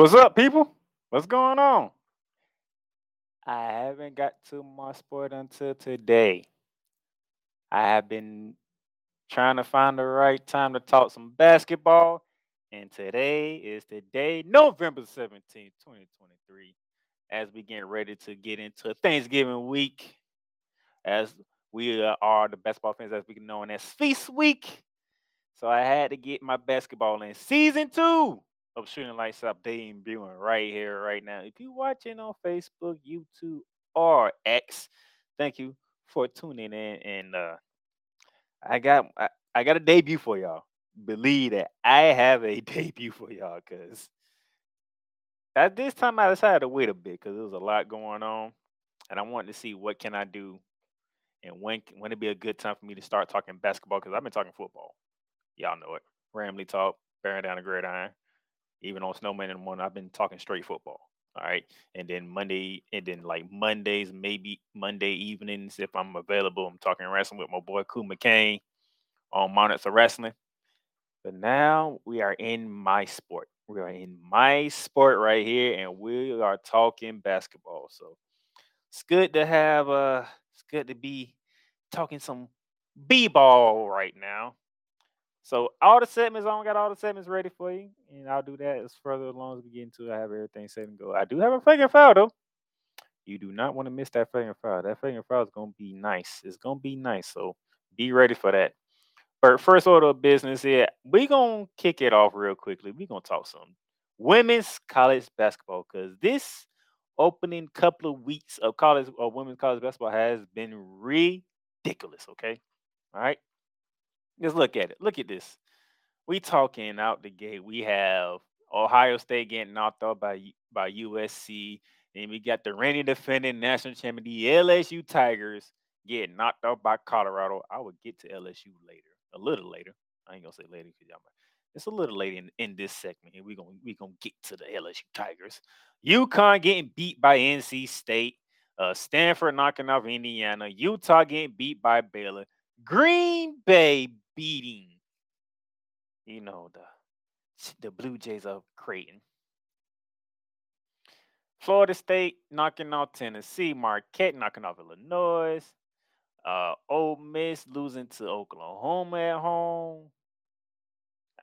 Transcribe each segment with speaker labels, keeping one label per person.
Speaker 1: What's up, people? What's going on? I haven't got to my sport until today. I have been trying to find the right time to talk some basketball, and today is the day, November 17th, 2023, as we get ready to get into Thanksgiving week, as we are the basketball fans, as we know as Feast Week. So I had to get my basketball in season two of Shooting Lights Out debuting right here, right now. If you're watching on Facebook, YouTube, or X, thank you for tuning in. And uh, I got I, I got a debut for y'all. Believe that I have a debut for y'all, cause at this time I decided to wait a bit because there was a lot going on, and I wanted to see what can I do, and when when it be a good time for me to start talking basketball because I've been talking football. Y'all know it. Ramley talk, bearing down the gridiron even on Snowman in the morning, I've been talking straight football. All right. And then Monday, and then like Mondays, maybe Monday evenings, if I'm available, I'm talking wrestling with my boy Koo McCain on Monitor Wrestling. But now we are in my sport. We are in my sport right here, and we are talking basketball. So it's good to have uh it's good to be talking some B-ball right now. So all the segments, I don't got all the segments ready for you, and I'll do that as further along as we get into. It, I have everything set and go. I do have a and foul though. You do not want to miss that and foul. That and foul is gonna be nice. It's gonna be nice. So be ready for that. But first order of business here, we gonna kick it off real quickly. we gonna talk some women's college basketball because this opening couple of weeks of college or women's college basketball has been ridiculous. Okay. All right. Just look at it. Look at this. We talking out the gate. We have Ohio State getting knocked out by by USC. and we got the reigning defending national champion, the LSU Tigers, getting knocked out by Colorado. I will get to LSU later, a little later. I ain't gonna say later because y'all. It's a little later in, in this segment. And we're gonna we gonna get to the LSU Tigers. UConn getting beat by NC State. Uh, Stanford knocking off Indiana. Utah getting beat by Baylor. Green Bay beating, you know, the the Blue Jays of Creighton. Florida State knocking off Tennessee. Marquette knocking off Illinois. Uh, Ole Miss losing to Oklahoma at home.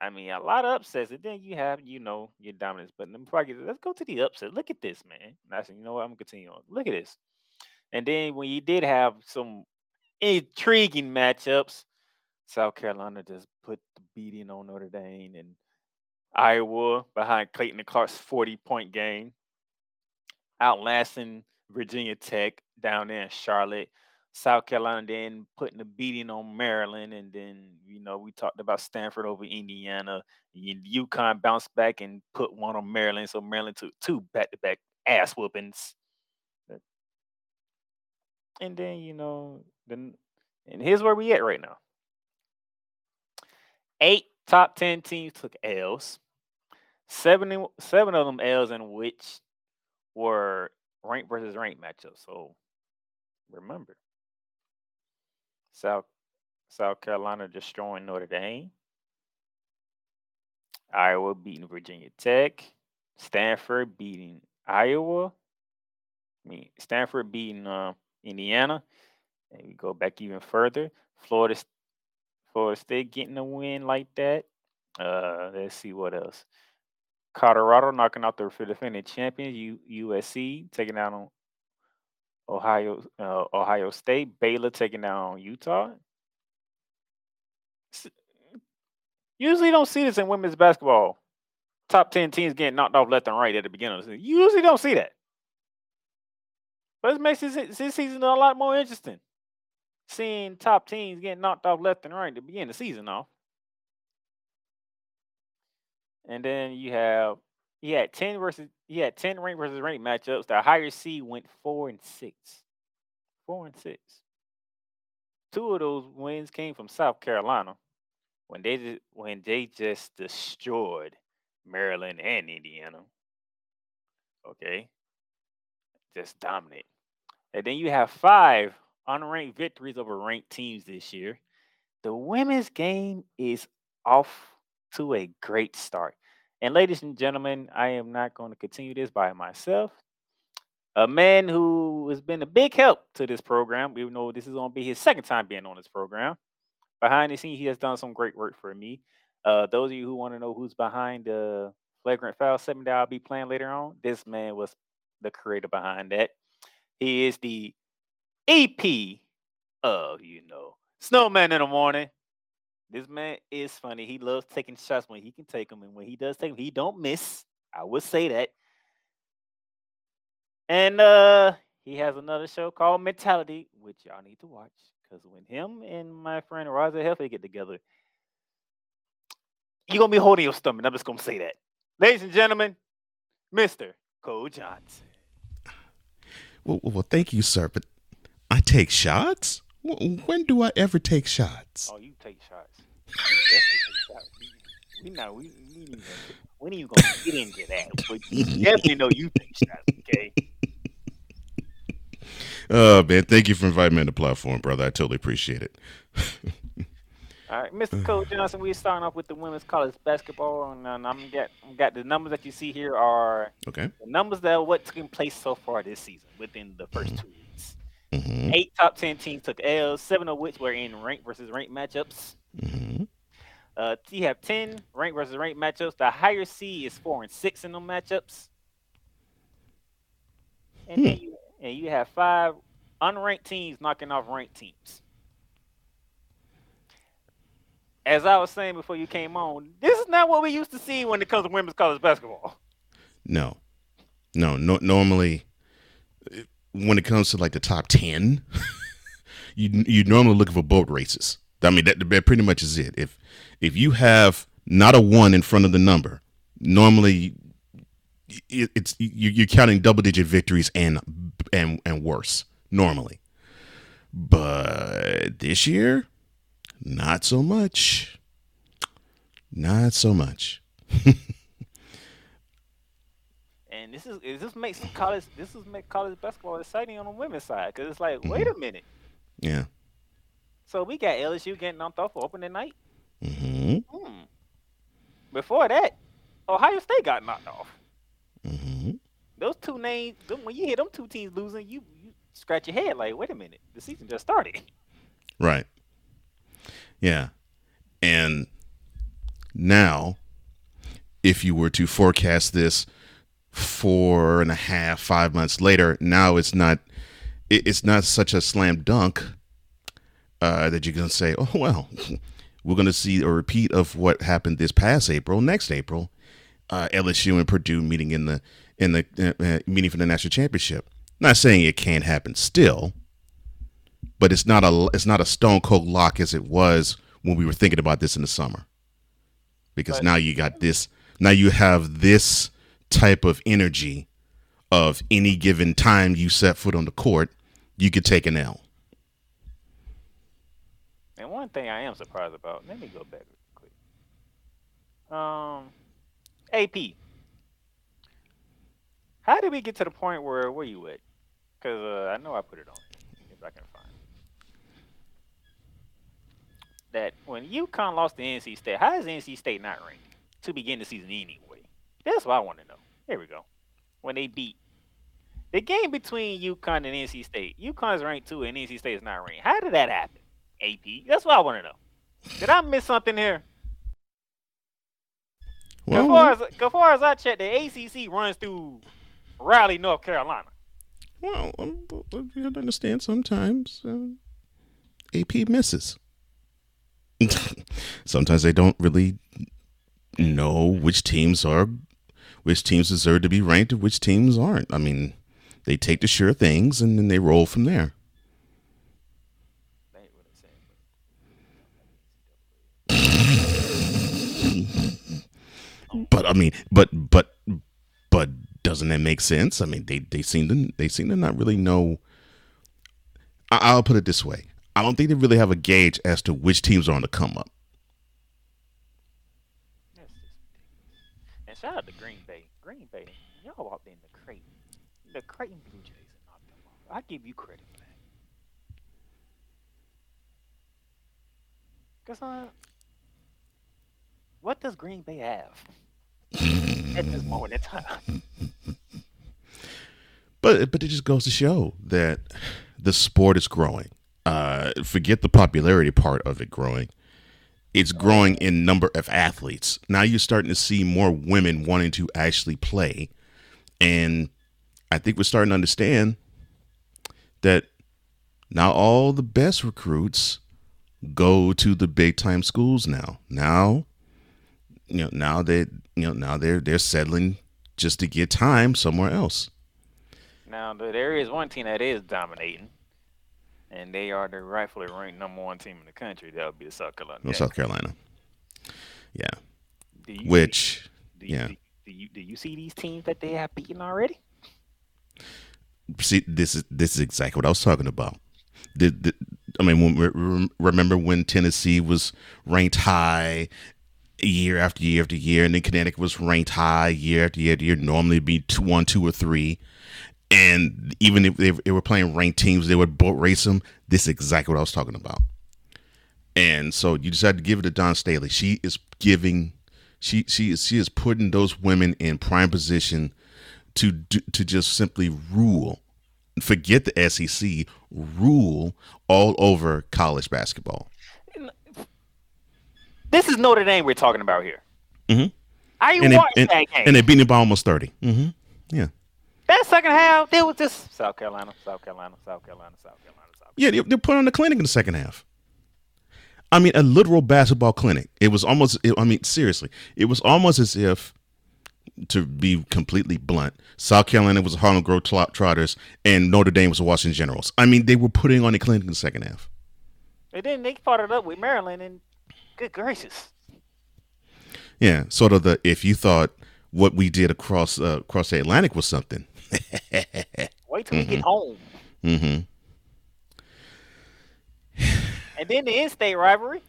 Speaker 1: I mean, a lot of upsets. And then you have, you know, your dominance. But before I get, let's go to the upset. Look at this, man. I said, you know what? I'm gonna continue on. Look at this. And then when you did have some intriguing matchups, South Carolina just put the beating on Notre Dame and Iowa behind Clayton and Clark's 40 point game, outlasting Virginia Tech down there in Charlotte. South Carolina then putting the beating on Maryland, and then you know we talked about Stanford over Indiana. UConn bounced back and put one on Maryland, so Maryland took two back-to-back ass whoopings. And then you know, then and here's where we at right now. Eight top 10 teams took L's. Seven, seven of them L's in which were rank versus rank matchups. So remember, South South Carolina destroying Notre Dame. Iowa beating Virginia Tech. Stanford beating Iowa. I mean, Stanford beating uh, Indiana. And we go back even further. Florida Florida State getting a win like that. Uh, let's see what else. Colorado knocking out the defending champions. U- USC taking down on Ohio uh, Ohio State. Baylor taking down Utah. Usually don't see this in women's basketball. Top ten teams getting knocked off left and right at the beginning of the season. You usually don't see that. But it makes this, this season a lot more interesting. Seeing top teams getting knocked off left and right to begin the season off. And then you have he had 10 versus he had 10 rank versus rank matchups. The higher seed went four and six. Four and six. Two of those wins came from South Carolina when they just when they just destroyed Maryland and Indiana. Okay. Just dominant. And then you have five unranked victories over ranked teams this year. The women's game is off to a great start. And ladies and gentlemen, I am not going to continue this by myself. A man who has been a big help to this program, even though this is going to be his second time being on this program. Behind the scenes, he has done some great work for me. Uh, those of you who want to know who's behind the flagrant foul segment that I'll be playing later on, this man was the creator behind that. He is the EP of, you know, Snowman in the morning. This man is funny. He loves taking shots when he can take them, and when he does take them, he don't miss. I would say that. And uh he has another show called Mentality, which y'all need to watch. Because when him and my friend Raza Healthy get together, you're gonna be holding your stomach. I'm just gonna say that. Ladies and gentlemen, Mr. Cole Johnson.
Speaker 2: Well, well, thank you, sir. But I take shots? When do I ever take shots?
Speaker 1: Oh, you take shots. You take shots. We, know we, we, when are you gonna get into that? But you definitely know you take shots, okay?
Speaker 2: Oh man, thank you for inviting me on the platform, brother. I totally appreciate it.
Speaker 1: All right, Mr. Cole Johnson, we're starting off with the women's college basketball, and um, I'm got got the numbers that you see here are
Speaker 2: okay.
Speaker 1: The numbers that what took place so far this season within the 1st mm-hmm. two.
Speaker 2: Mm-hmm.
Speaker 1: Eight top ten teams took L's, seven of which were in rank versus rank matchups.
Speaker 2: Mm-hmm.
Speaker 1: Uh, you have ten rank versus rank matchups. The higher C is four and six in them matchups, and hmm. then you and you have five unranked teams knocking off ranked teams. As I was saying before you came on, this is not what we used to see when it comes to women's college basketball.
Speaker 2: No, no, no. Normally, when it comes to like the top ten, you you normally looking for boat races. I mean, that, that pretty much is it. If if you have not a one in front of the number, normally it's you're counting double digit victories and and and worse normally. But this year, not so much. Not so much.
Speaker 1: and this is this makes college this is make college basketball exciting on the women's side because it's like, mm-hmm. wait a minute.
Speaker 2: Yeah.
Speaker 1: So we got LSU getting knocked off for opening night.
Speaker 2: Mm-hmm.
Speaker 1: Hmm. Before that, Ohio State got knocked off.
Speaker 2: Mm-hmm.
Speaker 1: Those two names, when you hear them two teams losing, you, you scratch your head like, wait a minute, the season just started.
Speaker 2: Right. Yeah. And now, if you were to forecast this four and a half, five months later, now it's not it's not such a slam dunk uh, that you can say, oh well, we're going to see a repeat of what happened this past April, next April, uh, LSU and Purdue meeting in the in the uh, uh, meeting for the national championship. Not saying it can't happen still, but it's not a it's not a stone cold lock as it was when we were thinking about this in the summer. Because right. now you got this now you have this type of energy of any given time you set foot on the court, you could take an L.
Speaker 1: And one thing I am surprised about, let me go back real quick. Um AP. How did we get to the point where where you at? Because uh, I know I put it on if I can find that when UConn lost to NC State, how is NC State not ranked to begin the season anyway? That's what I want to know. Here we go. When they beat the game between UConn and NC State, UConn is ranked two and NC State is not ranked. How did that happen? AP. That's what I want to know. Did I miss something here? Well, as far as, as far as I check, the ACC runs through Raleigh, North Carolina.
Speaker 2: Well, um, you have to understand sometimes uh, AP misses. sometimes they don't really know which teams are, which teams deserve to be ranked and which teams aren't. I mean, they take the sure things and then they roll from there. but I mean, but but but doesn't that make sense? I mean, they they seem to they seem to not really know. I, I'll put it this way: I don't think they really have a gauge as to which teams are on the come up.
Speaker 1: And shout out to The Creighton Blue Jays and knocked them. I give you credit for that. Cause uh, what does Green Bay have at this moment in time?
Speaker 2: But but it just goes to show that the sport is growing. Uh, forget the popularity part of it growing. It's growing in number of athletes. Now you're starting to see more women wanting to actually play, and I think we're starting to understand that not all the best recruits go to the big time schools now. Now, you know, now they you know now they're they're settling just to get time somewhere else.
Speaker 1: Now there is one team that is dominating, and they are the rightfully ranked number one team in the country. That would be the South Carolina.
Speaker 2: No, South Carolina. Yeah.
Speaker 1: Do you
Speaker 2: Which
Speaker 1: see, do you,
Speaker 2: yeah.
Speaker 1: Do, do you do you see these teams that they have beaten already?
Speaker 2: See this is this is exactly what I was talking about. The, the, I mean, when, remember when Tennessee was ranked high year after year after year, and then Connecticut was ranked high year after year after year. Normally, be two, one, two, or three, and even if they, they were playing ranked teams, they would boat race them. This is exactly what I was talking about. And so you decided to give it to Dawn Staley. She is giving, she she she is putting those women in prime position to do, to just simply rule. Forget the SEC, rule all over college basketball.
Speaker 1: This is Notre Dame we're talking about here.
Speaker 2: Mhm.
Speaker 1: I
Speaker 2: And they,
Speaker 1: watched
Speaker 2: and,
Speaker 1: that game.
Speaker 2: and they beat them by almost 30 Mm-hmm. Yeah,
Speaker 1: that second half, there was just South Carolina, South Carolina, South Carolina, South Carolina, South Carolina.
Speaker 2: yeah. They, they put on the clinic in the second half. I mean, a literal basketball clinic. It was almost. It, I mean, seriously, it was almost as if, to be completely blunt, South Carolina was the Harlem Globe Trot- Trotters and Notre Dame was the Washington Generals. I mean, they were putting on a clinic in the second half.
Speaker 1: And then they partnered up with Maryland, and good gracious,
Speaker 2: Yeah, sort of the if you thought what we did across uh, across the Atlantic was something.
Speaker 1: wait till we get home.
Speaker 2: Mm-hmm.
Speaker 1: And then the in-state rivalry.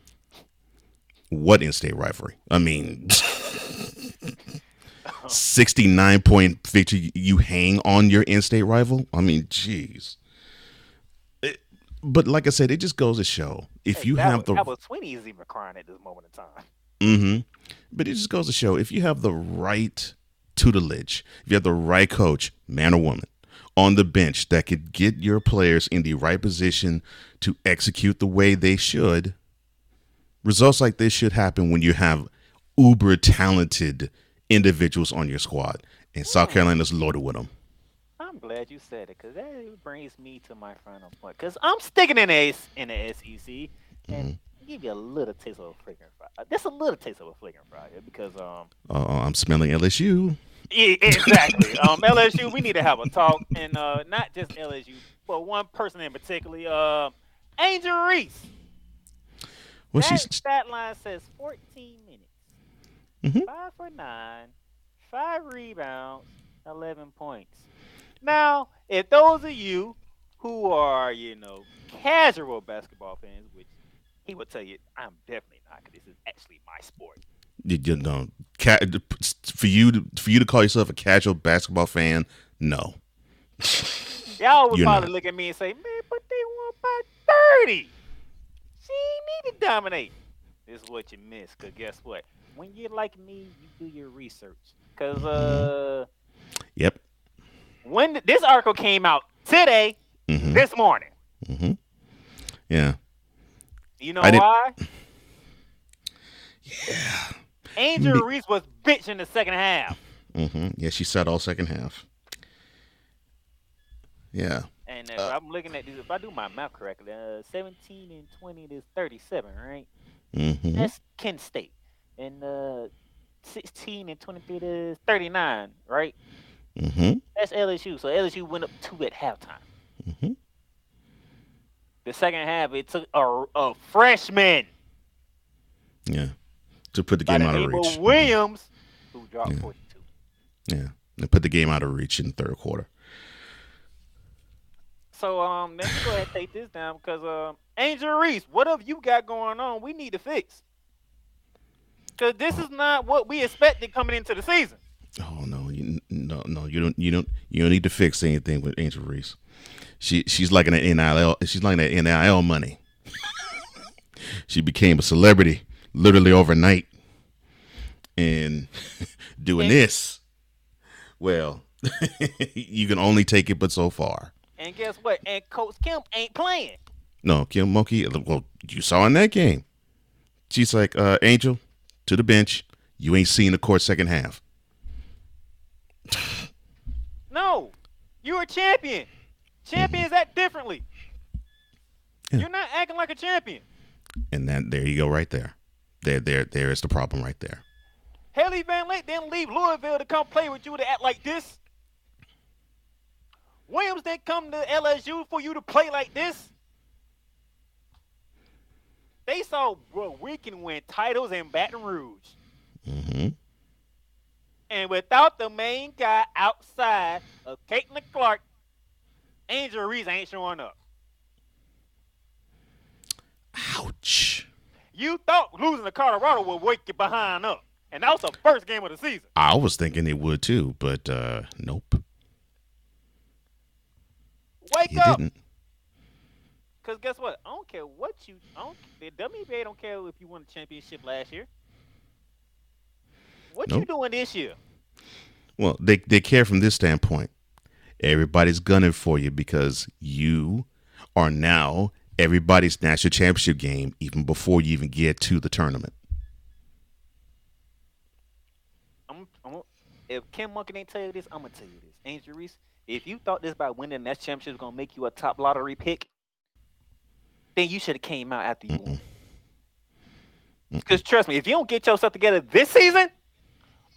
Speaker 2: What in-state rivalry? I mean, sixty-nine point victory. You hang on your in-state rival. I mean, jeez. But like I said, it just goes to show if you have
Speaker 1: was,
Speaker 2: the
Speaker 1: that was even crying at this moment in time.
Speaker 2: Mm-hmm. But it just goes to show if you have the right tutelage, if you have the right coach, man or woman, on the bench that could get your players in the right position to execute the way they should, results like this should happen when you have uber talented individuals on your squad. And South Carolina's loaded with them.
Speaker 1: I'm glad you said it because that brings me to my final point. Because I'm sticking in the in the SEC and give you a little taste of a flagrant fry. Uh, Just a little taste of a flagrant fry because um
Speaker 2: Uh, I'm smelling LSU.
Speaker 1: yeah, exactly um LSU we need to have a talk and uh not just LSU but one person in particular uh Angel Reese.
Speaker 2: Well,
Speaker 1: that
Speaker 2: she's
Speaker 1: stat line says 14 minutes,
Speaker 2: Mhm.
Speaker 1: five for nine, five rebounds, 11 points. Now, if those of you who are, you know, casual basketball fans, which he would tell you, I'm definitely not, because this is actually my sport.
Speaker 2: you, you know, ca- for you to, for you to call yourself a casual basketball fan. No,
Speaker 1: Y'all would
Speaker 2: You're
Speaker 1: probably
Speaker 2: not.
Speaker 1: look at me and say, man, but they won by 30. She need to dominate. This is what you miss, because guess what? When you're like me, you do your research. Because uh,
Speaker 2: Yep.
Speaker 1: when th- this article came out today,
Speaker 2: hmm
Speaker 1: this morning,
Speaker 2: Mm-hmm. Yeah.
Speaker 1: you know
Speaker 2: I didn't-
Speaker 1: why? Yeah. Angel
Speaker 2: Me-
Speaker 1: Reese was bitch in the second half.
Speaker 2: Mm-hmm. Yeah. She sat all second half. Yeah.
Speaker 1: And if
Speaker 2: Uh,
Speaker 1: I'm looking at this, if I do my math correctly, uh, 17 and 20 is 37, right?
Speaker 2: Mm-hmm.
Speaker 1: That's Kent State. And uh, 16 and 23 to 39, right?
Speaker 2: Mm-hmm.
Speaker 1: That's LSU. So LSU went up two at halftime.
Speaker 2: Mm-hmm.
Speaker 1: The second half, it took a, a freshman
Speaker 2: Yeah. To put the game out of reach.
Speaker 1: Williams who dropped
Speaker 2: Yeah.
Speaker 1: 42.
Speaker 2: Yeah. They put the game out of reach in the third quarter.
Speaker 1: So um, let me go ahead and take this down because um, Angel Reese, what have you got going on? We need to fix. Because this is not what we expected coming into the season.
Speaker 2: Oh no, you, no, no, you don't, you don't, you don't need to fix anything with Angel Reese. She, she's like an NIL, she's like that NIL money. she became a celebrity literally overnight, and doing
Speaker 1: And-
Speaker 2: this, well, you can only take it but so far.
Speaker 1: And guess what? And Coach Kemp ain't playing.
Speaker 2: No, Kim Mulkey. Well, you saw in that game. She's like, uh, Angel, to the bench. You ain't seen the court second half.
Speaker 1: No, you're a champion. Champions act differently.
Speaker 2: Yeah.
Speaker 1: You're not acting like a champion.
Speaker 2: And that there you go, right there. There, there, there is the problem right there.
Speaker 1: Hailey Van Lith didn't leave Louisville to come play with you to act like this. Williams didn't come to LSU for you to play like this. They saw bro, we can win titles in Baton Rouge.
Speaker 2: hmm
Speaker 1: And without the main guy outside of Caitlin Clark, Angel Reese ain't showing up.
Speaker 2: Ouch.
Speaker 1: You thought losing to Colorado would wake you behind up. And that was the first game of the season.
Speaker 2: I was thinking it would too, but uh nope,
Speaker 1: Wake
Speaker 2: you
Speaker 1: up.
Speaker 2: didn't.
Speaker 1: Because guess what? I don't care what you. I don't, the WNBA don't care if you won the championship last year. What you doing this year?
Speaker 2: Well, they they care from this standpoint. Everybody's gunning for you because you are now everybody's national championship game even before you even get to the tournament.
Speaker 1: I'm, I'm, if Kim Mulkey didn't tell you this, I'm gonna tell you this. Angel Reese, if you thought this by winning that championship was gonna make you a top lottery pick, then you should have came out after you won. Because trust me, if you don't get yourself together this season,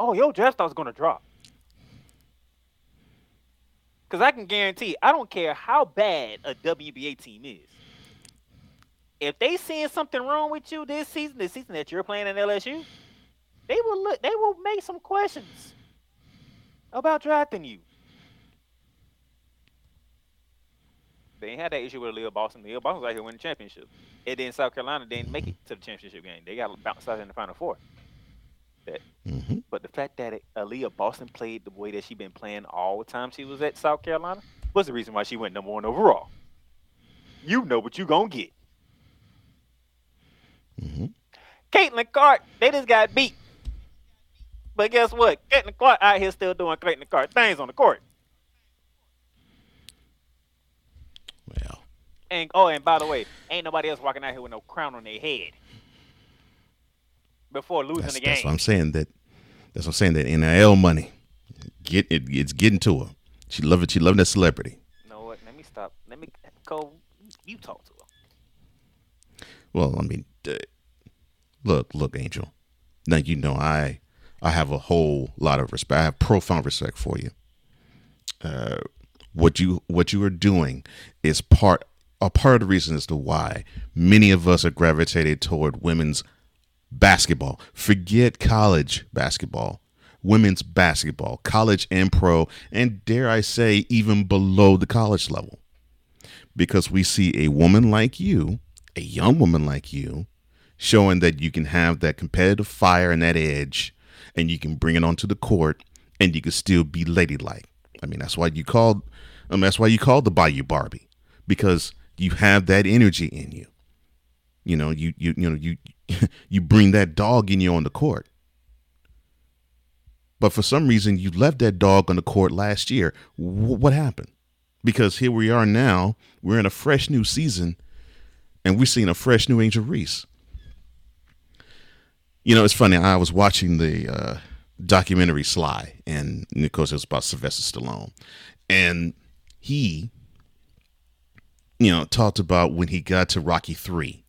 Speaker 1: oh, your draft stock's gonna drop. Because I can guarantee, I don't care how bad a WBA team is. If they seeing something wrong with you this season, the season that you're playing in LSU, they will look. They will make some questions about drafting you. They ain't had that issue with Aaliyah Boston. Aaliyah Boston was out here winning the championship. And then South Carolina didn't make it to the championship game. They got bounced out in the final four. That,
Speaker 2: hmm
Speaker 1: but the fact that Aaliyah Boston played the way that she been playing all the time she was at South Carolina was the reason why she went number one overall. You know what you gonna get.
Speaker 2: hmm
Speaker 1: Caitlin Clark, they just got beat. But guess what? Caitlin Clark out here still doing Caitlin Clark things on the court.
Speaker 2: Well,
Speaker 1: And oh, and by the way, ain't nobody else walking out here with no crown on their head before losing
Speaker 2: that's,
Speaker 1: the
Speaker 2: that's what I'm saying. That that's what I'm saying. That NIL money, get it. It's getting to her. She love it. She loving that celebrity.
Speaker 1: You know what? Let me stop. Let me go. You talk to her.
Speaker 2: Well, I mean, uh, look, look, Angel. Now you know I, I have a whole lot of respect. I have profound respect for you. Uh, what you what you are doing is part a part of the reason as to why many of us are gravitated toward women's basketball. Forget college basketball, women's basketball, college and pro, and dare I say, even below the college level because we see a woman like you, a young woman like you, showing that you can have that competitive fire and that edge, and you can bring it onto the court, and you can still be ladylike. I mean, that's why you called. Mean, that's why you called the Bayou Barbie, because you have that energy in you. You know, you you you know you you bring that dog in you on the court. But for some reason, you left that dog on the court last year. Wh- what happened? because here we are now. We're in a fresh new season, and we're seeing a fresh new Angel Reese. You know, it's funny. I was watching the uh, documentary Sly, and of course, it was about Sylvester Stallone, and he, you know, talked about when he got to Rocky Three.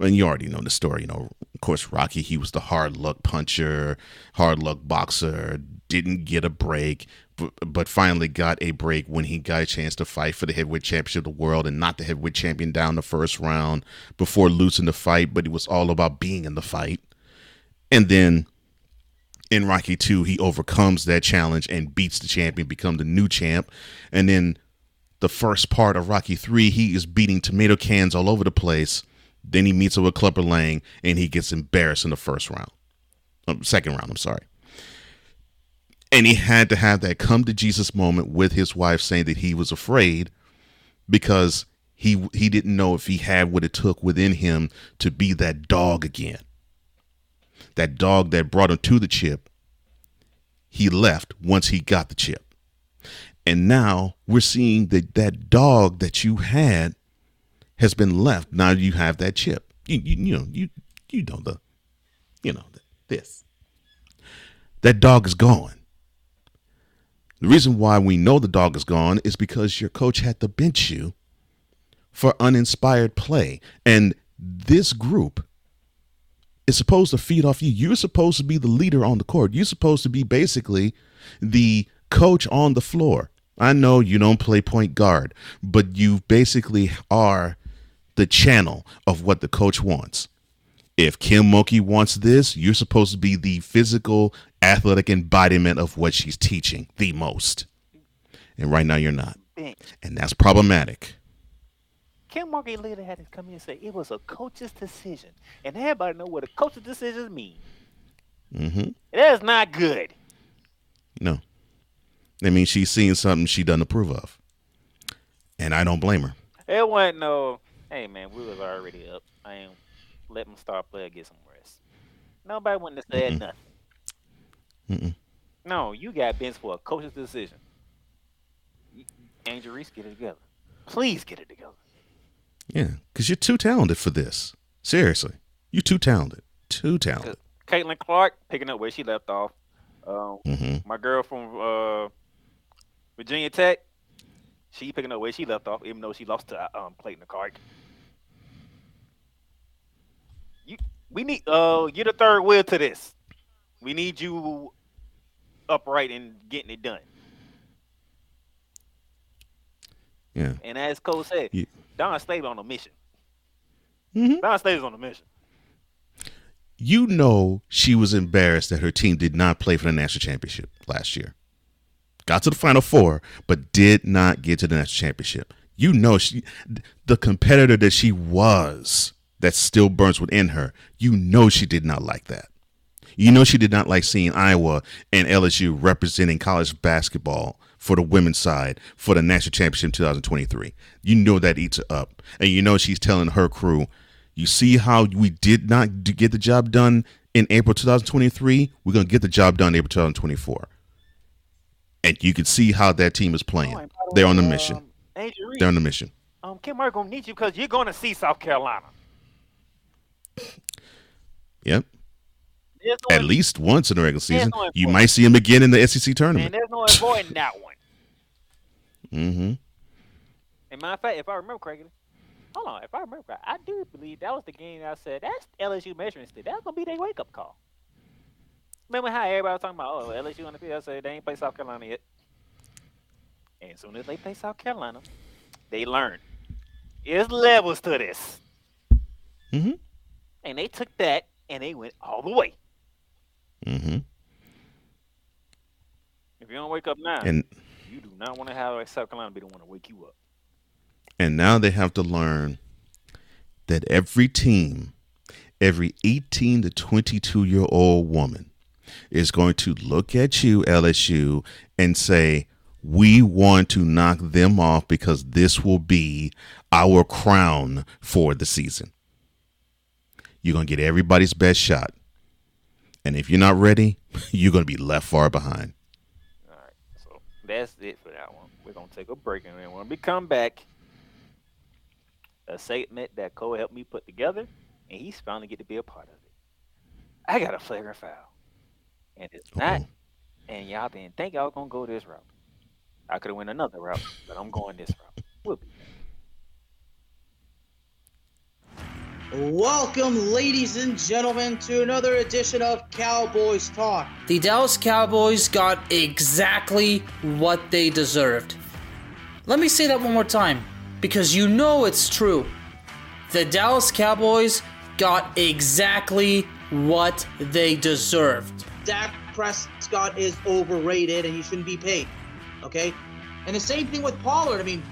Speaker 2: And you already know the story. You know, of course, Rocky. He was the hard luck puncher, hard luck boxer. Didn't get a break but but finally got a break when he got a chance to fight for the heavyweight championship of the world and knock the heavyweight champion down the first round before losing the fight. But it was all about being in the fight. And then in Rocky 2, he overcomes that challenge and beats the champion, become the new champ. And then the first part of Rocky 3, he is beating tomato cans all over the place. Then he meets up with Clubber Lang and he gets embarrassed in the first round. Um, second round, I'm sorry. And he had to have that come to Jesus moment with his wife saying that he was afraid because he he didn't know if he had what it took within him to be that dog again that dog that brought him to the chip, he left once he got the chip. And now we're seeing that that dog that you had has been left. Now you have that chip. You, you, you know, you, you know, the, you know, the, this. That dog is gone. The reason why we know the dog is gone is because your coach had to bench you for uninspired play. And this group is supposed to feed off you. You're supposed to be the leader on the court. You're supposed to be basically the coach on the floor. I know you don't play point guard, but you basically are the channel of what the coach wants. If Kim Mulkey wants this, you're supposed to be the physical, athletic embodiment of what she's teaching the most. And right now you're not. And that's problematic.
Speaker 1: Kim Mulkey later had to come in and say it was a coach's decision, and everybody know what a coach's decision means.
Speaker 2: Mm-hmm.
Speaker 1: That's not good.
Speaker 2: No, I mean she's seeing something she doesn't approve of, and I don't blame her.
Speaker 1: It wasn't no. Hey man, we was already up. I ain't let them star player get some rest. Nobody wouldn't have said
Speaker 2: Mm-mm.
Speaker 1: nothing.
Speaker 2: Mm-mm.
Speaker 1: No, you got benched for a coach's decision. Angel Reese, get it together. Please get it together.
Speaker 2: Yeah, because you're too talented for this. Seriously, you're too talented. Too talented.
Speaker 1: Caitlin Clark picking up where she left off. Um,
Speaker 2: Mm-hmm.
Speaker 1: my girl from uh, Virginia Tech, she picking up where she left off, even though she lost to um, Caitlin Clark. You, we need uh, you're the third wheel to this. We need you upright and getting it done.
Speaker 2: Yeah.
Speaker 1: And as Cole said,
Speaker 2: You-
Speaker 1: Dawn Staley on a mission.
Speaker 2: Mhm.
Speaker 1: Dawn on a mission.
Speaker 2: You know she was embarrassed that her team did not play for the national championship last year. Got to the final four, but did not get to the national championship. You know she, the competitor that she was, that still burns within her. You know she did not like that. You know she did not like seeing Iowa and LSU representing college basketball for the women's side for the national championship in 2023. You know that eats her up. And you know she's telling her crew, you see how we did not get the job done in April 2023? We're going to get the job done April 2024. And you can see how that team is playing.
Speaker 1: Oh, and
Speaker 2: They're on the mission.
Speaker 1: um, Reese,
Speaker 2: They're on the mission.
Speaker 1: um, Kim Murray gonna need you because you're gonna see South Carolina.
Speaker 2: Yep.
Speaker 1: No
Speaker 2: At least once in the regular season.
Speaker 1: no
Speaker 2: You might see him again in the SEC tournament.
Speaker 1: there's no avoiding that one.
Speaker 2: Mm-hmm.
Speaker 1: And matter of fact, if I remember correctly, hold on, if I remember, I do believe that was the game that I said that's LSU measuring stick. That's gonna be their wake up call. Remember how everybody was talking about, oh, LSU on the field? I said they ain't play South Carolina yet. And as soon as they play South Carolina, they learn. There's levels to this.
Speaker 2: Mm-hmm.
Speaker 1: And they took that and they went all the way.
Speaker 2: Mm-hmm.
Speaker 1: If you don't wake up now,
Speaker 2: And
Speaker 1: you do not want to have South Carolina be the one to wake you up.
Speaker 2: And now they have to learn that every team, every 18 to 22 year old woman is going to look at you, LSU, and say, We want to knock them off because this will be our crown for the season. You're going to get everybody's best shot. And if you're not ready, you're going to be left far behind.
Speaker 1: All right, so that's it for that one. We're gonna take a break, and then when we come back, a segment that Cole helped me put together, and he's finally get to be a part of it. I got a flagrant foul, and it's not. And y'all didn't think I was gonna go this route. I could have went another route, but I'm going this route. We'll be.
Speaker 3: Welcome, ladies and gentlemen, to another edition of Cowboys Talk.
Speaker 4: The Dallas Cowboys got exactly what they deserved. Let me say that one more time, because you know it's true. The Dallas Cowboys got exactly what they deserved.
Speaker 3: Dak Prescott is overrated and he shouldn't be paid. Okay? And the same thing with Pollard. I mean,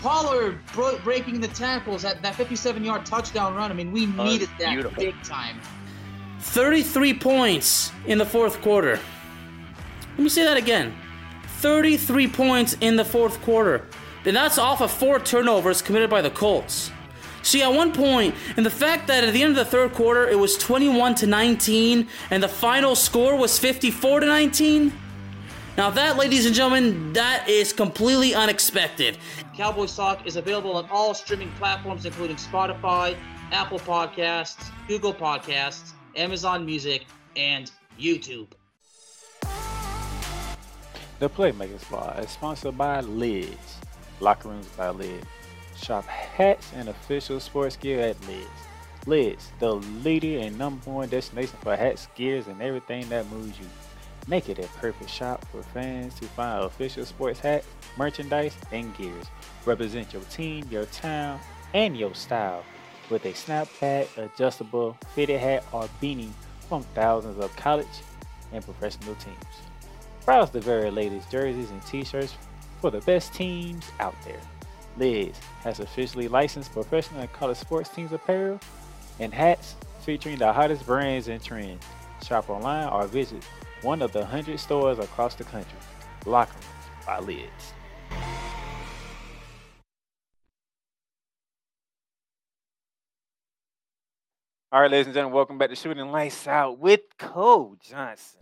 Speaker 3: Pollard bro- breaking the tackles at that 57 yard touchdown run. I mean, we needed that
Speaker 1: beautiful.
Speaker 3: big time.
Speaker 4: 33 points in the fourth quarter. Let me say that again 33 points in the fourth quarter. And that's off of four turnovers committed by the Colts. See, at one point, and the fact that at the end of the third quarter it was 21 to 19 and the final score was 54 to 19. Now, that, ladies and gentlemen, that is completely unexpected.
Speaker 3: Cowboys Talk is available on all streaming platforms, including Spotify, Apple Podcasts, Google Podcasts, Amazon Music, and YouTube.
Speaker 1: The Playmaker Spot is sponsored by Lids. Locker Rooms by Lids. Shop hats and official sports gear at Lids. Lids, the leader and number one destination for hats, gears, and everything that moves you. Make it a perfect shop for fans to find official sports hats, merchandise, and gears. Represent your team, your town, and your style with a snapback, adjustable, fitted hat, or beanie from thousands of college and professional teams. Browse the very latest jerseys and t-shirts for the best teams out there. Lids has officially licensed professional and college sports teams apparel and hats featuring the hottest brands and trends. Shop online or visit one of the 100 stores across the country. Locker Rooms by Lids. All right, ladies and gentlemen, welcome back to Shooting Lights Out with Cole Johnson,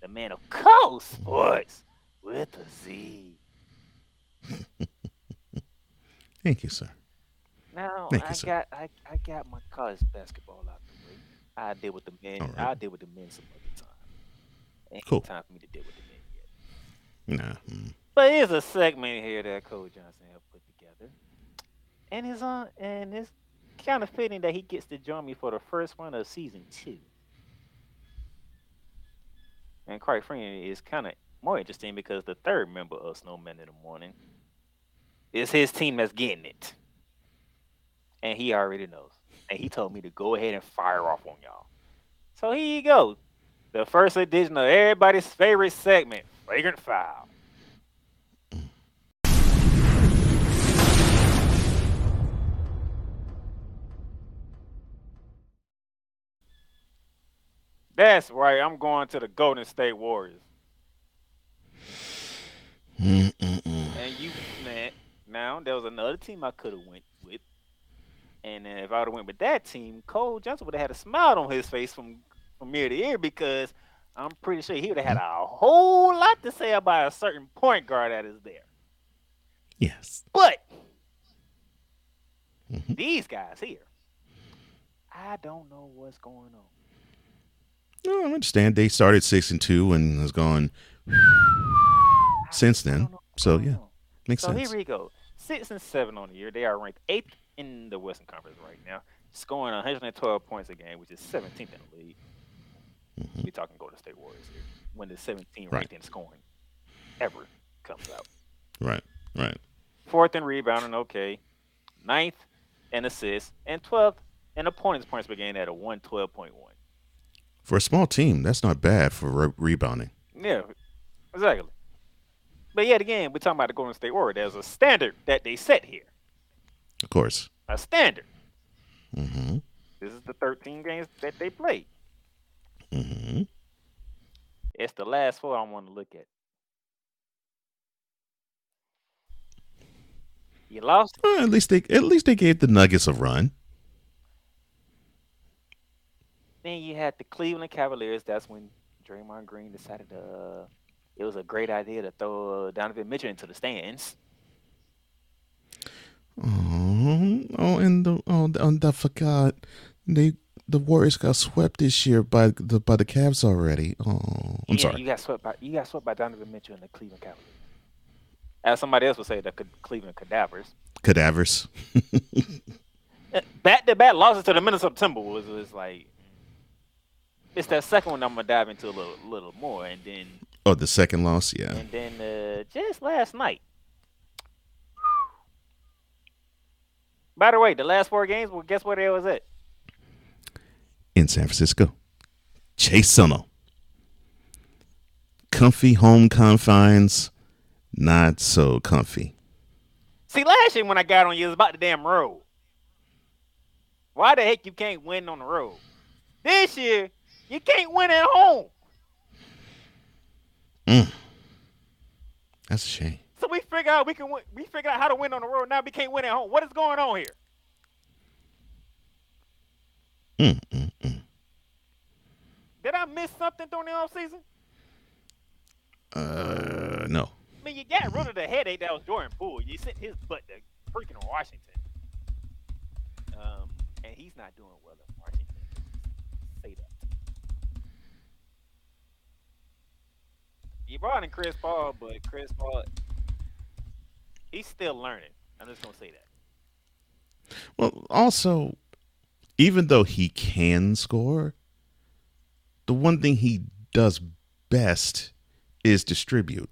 Speaker 1: the man of Cole Sports with a Z.
Speaker 2: Thank you, sir.
Speaker 1: Now
Speaker 2: Thank you,
Speaker 1: I
Speaker 2: sir.
Speaker 1: got I, I got my college basketball out the way. I deal with the men.
Speaker 2: All right.
Speaker 1: I'll deal with the men some other time. Ain't
Speaker 2: Cool.
Speaker 1: time for me to deal with the men yet.
Speaker 2: Nah. mm.
Speaker 1: But here's a segment here that Cole Johnson have put together, and it's on and it's kind of fitting that he gets to join me for the first one of season two. And quite frankly, it's kind of more interesting because the third member of Snowman in the Morning is his team that's getting it, and he already knows. And he told me to go ahead and fire off on y'all. So here you go, the first edition of everybody's favorite segment, Flagrant Foul. That's right. I'm going to the Golden State Warriors.
Speaker 2: Mm-mm-mm.
Speaker 1: And you, man, now there was another team I could have went with, and if I would have went with that team, Cole Johnson would have had a smile on his face from from ear to ear because I'm pretty sure he would have had a whole lot to say about a certain point guard that is there.
Speaker 2: Yes.
Speaker 1: But
Speaker 2: Mhm.
Speaker 1: these guys here, I don't know what's going on.
Speaker 2: No, I understand. They started six and two and has gone since then.
Speaker 1: don't know what's
Speaker 2: So yeah, makes
Speaker 1: so
Speaker 2: sense.
Speaker 1: here we go. Six and seven on the year. They are ranked eighth in the Western Conference right now, scoring 112 points a game, which is 17th in the league.
Speaker 2: Mhm.
Speaker 1: We're talking Golden State Warriors here. When the 17
Speaker 2: Right.
Speaker 1: ranked in scoring ever comes out.
Speaker 2: Right. Right.
Speaker 1: Fourth in rebounding, okay. Ninth in assists, and 12th in opponents' points per game at a 112.1.
Speaker 2: For a small team, that's not bad for re- rebounding.
Speaker 1: Yeah, exactly. But yet again, we're talking about the Golden State Warriors. There's a standard that they set here.
Speaker 2: Of course.
Speaker 1: A standard.
Speaker 2: Mm-hmm.
Speaker 1: This is the 13 games that they played.
Speaker 2: Mm-hmm.
Speaker 1: It's the last four I want to look at. You lost.
Speaker 2: Well, at least they at least they gave the Nuggets a run.
Speaker 1: Then you had the Cleveland Cavaliers. That's when Draymond Green decided uh, it was a great idea to throw uh, Donovan Mitchell into the stands.
Speaker 2: Oh, oh, and the oh, the- and I forgot they the Warriors got swept this year by the by the Cavs already. Oh, I'm
Speaker 1: yeah,
Speaker 2: sorry.
Speaker 1: You got swept by you got swept by Donovan Mitchell and the Cleveland Cavaliers. As somebody else would say, the Cleveland Cadavers.
Speaker 2: Cadavers.
Speaker 1: back to back losses to the Minnesota Timberwolves was like it's that second one I'm gonna dive into a little little more, and then
Speaker 2: Oh, the second loss, yeah.
Speaker 1: and then uh, just last night. By the way, the last four games, well, guess where they was at?
Speaker 2: In San Francisco. Chase Center. Comfy home confines, not so comfy.
Speaker 1: See, last year when I got on you, it was about the damn road. Why the heck you can't win on the road? This year, you can't win at home.
Speaker 2: That's a shame.
Speaker 1: So we figure out we can win, we figure out how to win on the road. Now we can't win at home. What is going on here?
Speaker 2: Mm, mm, mm.
Speaker 1: Did I miss something during the offseason?
Speaker 2: Uh, no.
Speaker 1: I mean, you got rid of the headache that was Jordan Poole. You sent his butt to freaking Washington. Um, and he's not doing well in Washington. Say that. You brought in Chris Paul, but Chris Paul, he's still learning. I'm just gonna say that.
Speaker 2: Well, also, even though he can score, the one thing he does best is distribute.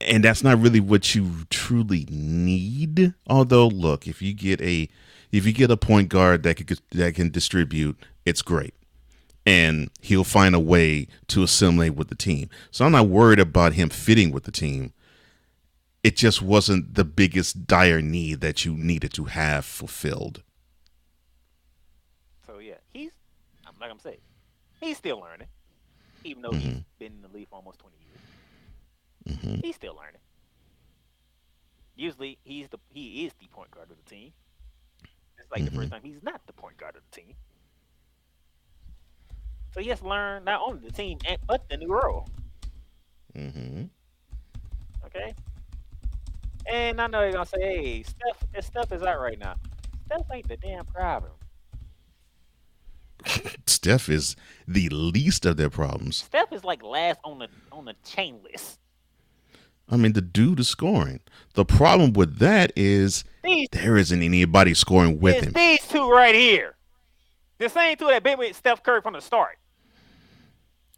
Speaker 2: And that's not really what you truly need. Although, look, if you get a if you get a point guard that can that can distribute, it's great. And he'll find a way to assimilate with the team. So I'm not worried about him fitting with the team it just wasn't the biggest dire need that you needed to have fulfilled.
Speaker 1: So yeah, he's I'm like I'm saying, he's still learning, even though he's been in the league for almost 20 years.
Speaker 2: hmm
Speaker 1: He's still learning. Usually, he's the he is the point guard of the team. It's like the first time he's not the point guard of the team. So he has to learn not only the team but the new role.
Speaker 2: Mm-hmm.
Speaker 1: Okay. And I know you're gonna say, "Hey, Steph, Steph is out right now. Steph ain't the damn problem.
Speaker 2: Steph is the least of their problems.
Speaker 1: Steph is like last on the on the chain list.
Speaker 2: I mean, the dude is scoring. The problem with that is
Speaker 1: These
Speaker 2: there isn't anybody scoring with
Speaker 1: it's
Speaker 2: him.
Speaker 1: these two right here. The same two that been with Steph Curry from the start.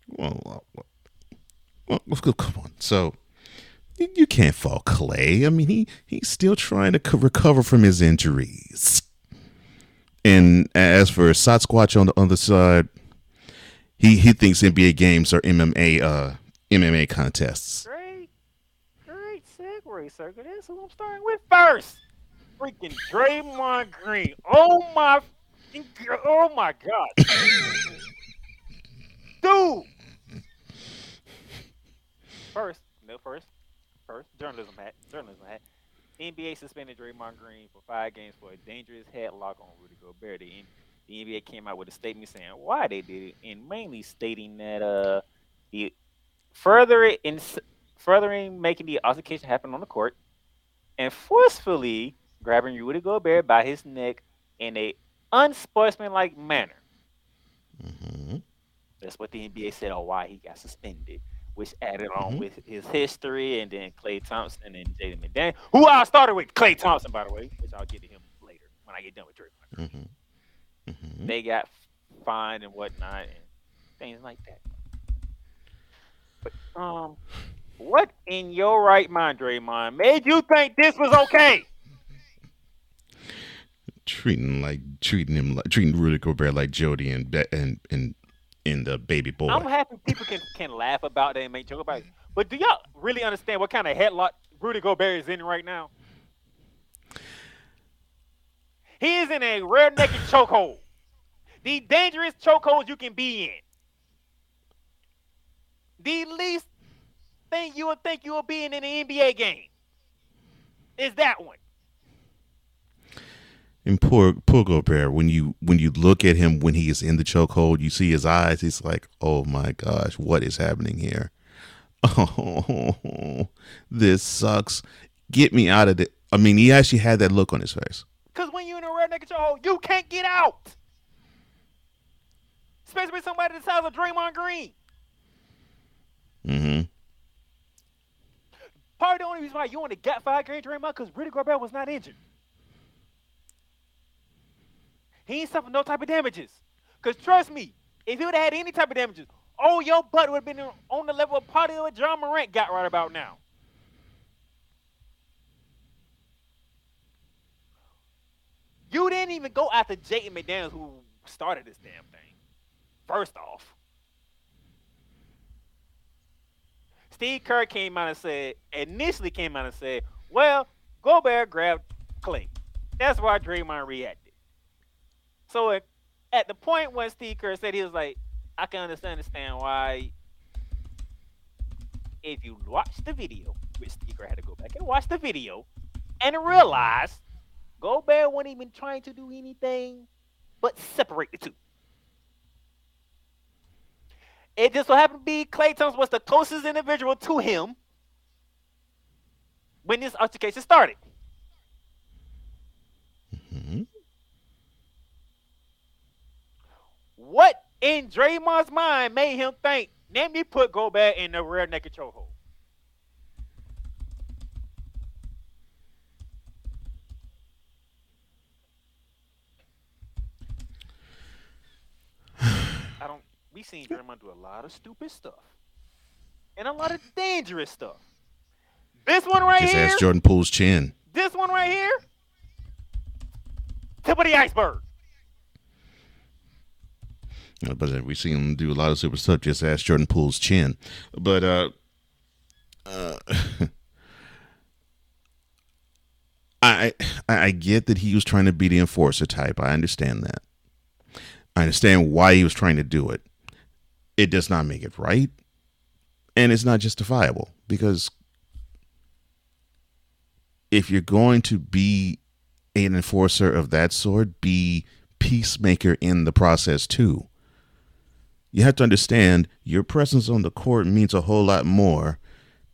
Speaker 2: Well, well, well, come on. So you can't fault Klay. I mean, he he's still trying to co- recover from his injuries. And as for Sasquatch on the other side, he he thinks NBA games are MMA uh MMA contests.
Speaker 1: Great, great segue, circle. That's who I'm starting with first. Freaking Draymond Green. Oh my, oh my God, dude. First, no, first, first journalism hat, journalism hat. NBA suspended Draymond Green for five games for a dangerous headlock on Rudy Gobert. The, N- the NBA came out with a statement saying why they did it, and mainly stating that uh, the further in furthering making the altercation happen on the court, and forcefully grabbing Rudy Gobert by his neck in a unsportsmanlike manner.
Speaker 2: Mhm.
Speaker 1: That's what the NBA said on why he got suspended, which added on
Speaker 2: Mhm.
Speaker 1: with his history and then Klay Thompson and Jaden McDaniel, who I started with Klay Thompson, by the way, which I'll get to him later when I get done with Draymond.
Speaker 2: Mhm. Mhm.
Speaker 1: They got fined and whatnot and things like that. But um, what in your right mind, Draymond, made you think this was okay?
Speaker 2: Treating like treating him like treating Rudy Gobert like Jody and and and in the baby boy.
Speaker 1: I'm happy people can, can laugh about that and make joke about it. But do y'all really understand what kind of headlock Rudy Gobert is in right now? He is in a rear naked chokehold. The dangerous chokehold you can be in. The least thing you would think you will be in in an NBA game is that one.
Speaker 2: And poor poor Gobert, when you when you look at him when he is in the chokehold, you see his eyes. He's like, "Oh my gosh, what is happening here? Oh, this sucks. Get me out of it." I mean, he actually had that look on his face.
Speaker 1: Because when you're in a naked chokehold, you can't get out. Especially with somebody the size of Draymond Green.
Speaker 2: Mm hmm
Speaker 1: Part of the only reason why you only got five games Draymond because Rudy Gobert was not injured. He ain't suffered no type of damages. Cause trust me, if he would have had any type of damages, oh your butt would have been on the level of party what Ja Morant got right about now. You didn't even go after Jaden McDaniels, who started this damn thing. First off, Steve Kerr came out and said, initially came out and said, well, Gobert grabbed Klay. That's why Draymond reacted. So at, at the point when Steve Kerr said he was like, I can understand why if you watch the video, which Steve Kerr had to go back and watch the video and realize Gobert wasn't even trying to do anything but separate the two. It just so happened to be Klay Thompson was the closest individual to him when this altercation started. Mm-hmm. What in Draymond's mind made him think, let me put Gobert in the rear naked chokehold? I don't. We seen Draymond do a lot of stupid stuff and a lot of dangerous stuff. This one right
Speaker 2: Just
Speaker 1: here.
Speaker 2: ask Jordan Poole's chin.
Speaker 1: This one right here. Tip of the iceberg.
Speaker 2: But we seen him do a lot of super stuff. Just ask Jordan Poole's chin. But uh, uh I I get that he was trying to be the enforcer type. I understand that. I understand why he was trying to do it. It does not make it right, and it's not justifiable because if you're going to be an enforcer of that sort, be peacemaker in the process too. You have to understand your presence on the court means a whole lot more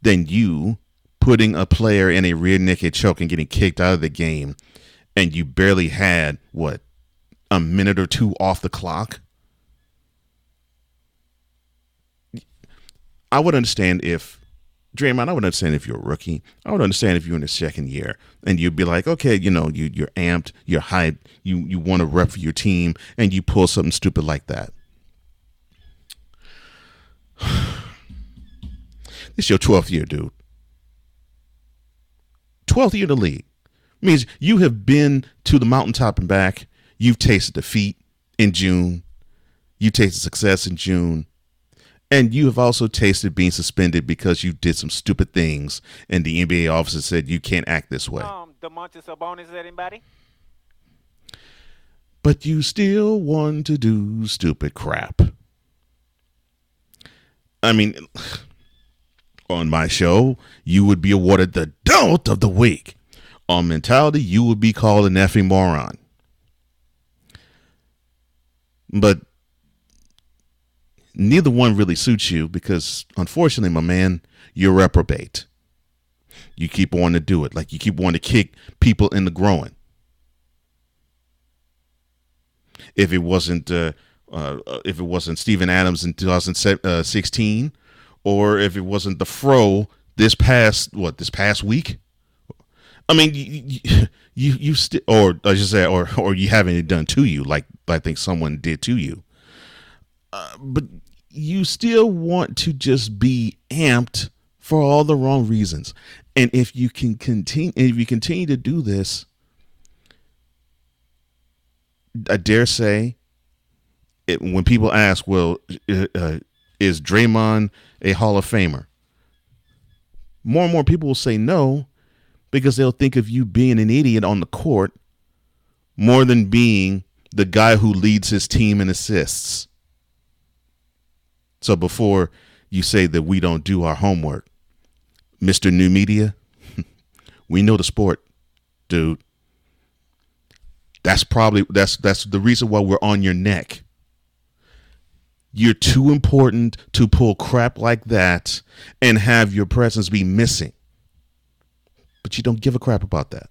Speaker 2: than you putting a player in a rear naked choke and getting kicked out of the game and you barely had what a minute or two off the clock. I would understand if Draymond, I would understand if you're a rookie. I would understand if you're in the second year and you'd be like, okay, you know, you you're amped, you're hyped, you you want to rep for your team, and you pull something stupid like that. this is your 12th year, dude. 12th year in the league means you have been to the mountaintop and back. You've tasted defeat in June. You tasted success in June. And you have also tasted being suspended because you did some stupid things, and the NBA officer said you can't act this way.
Speaker 1: Um, Domantas Sabonis, is anybody?
Speaker 2: But you still want to do stupid crap. I mean, on my show, you would be awarded the Dolt of the Week. On mentality, you would be called an effing moron. But neither one really suits you because, unfortunately, my man, you're reprobate. You keep wanting to do it, like you keep wanting to kick people in the groin. If it wasn't, uh, uh, if it wasn't Steven Adams in 2016, or if it wasn't the Fro this past what this past week. I mean, you you, you still, or I should say, or or you having it done to you, like I think someone did to you. Uh, but you still want to just be amped for all the wrong reasons. And if you can continue, if you continue to do this, I dare say, it, when people ask, "Well, uh, is Draymond a Hall of Famer?" More and more people will say no, because they'll think of you being an idiot on the court more than being the guy who leads his team in assists. So before you say that we don't do our homework, Mr. New Media, we know the sport, dude. That's probably that's that's the reason why we're on your neck. You're too important to pull crap like that and have your presence be missing. But you don't give a crap about that.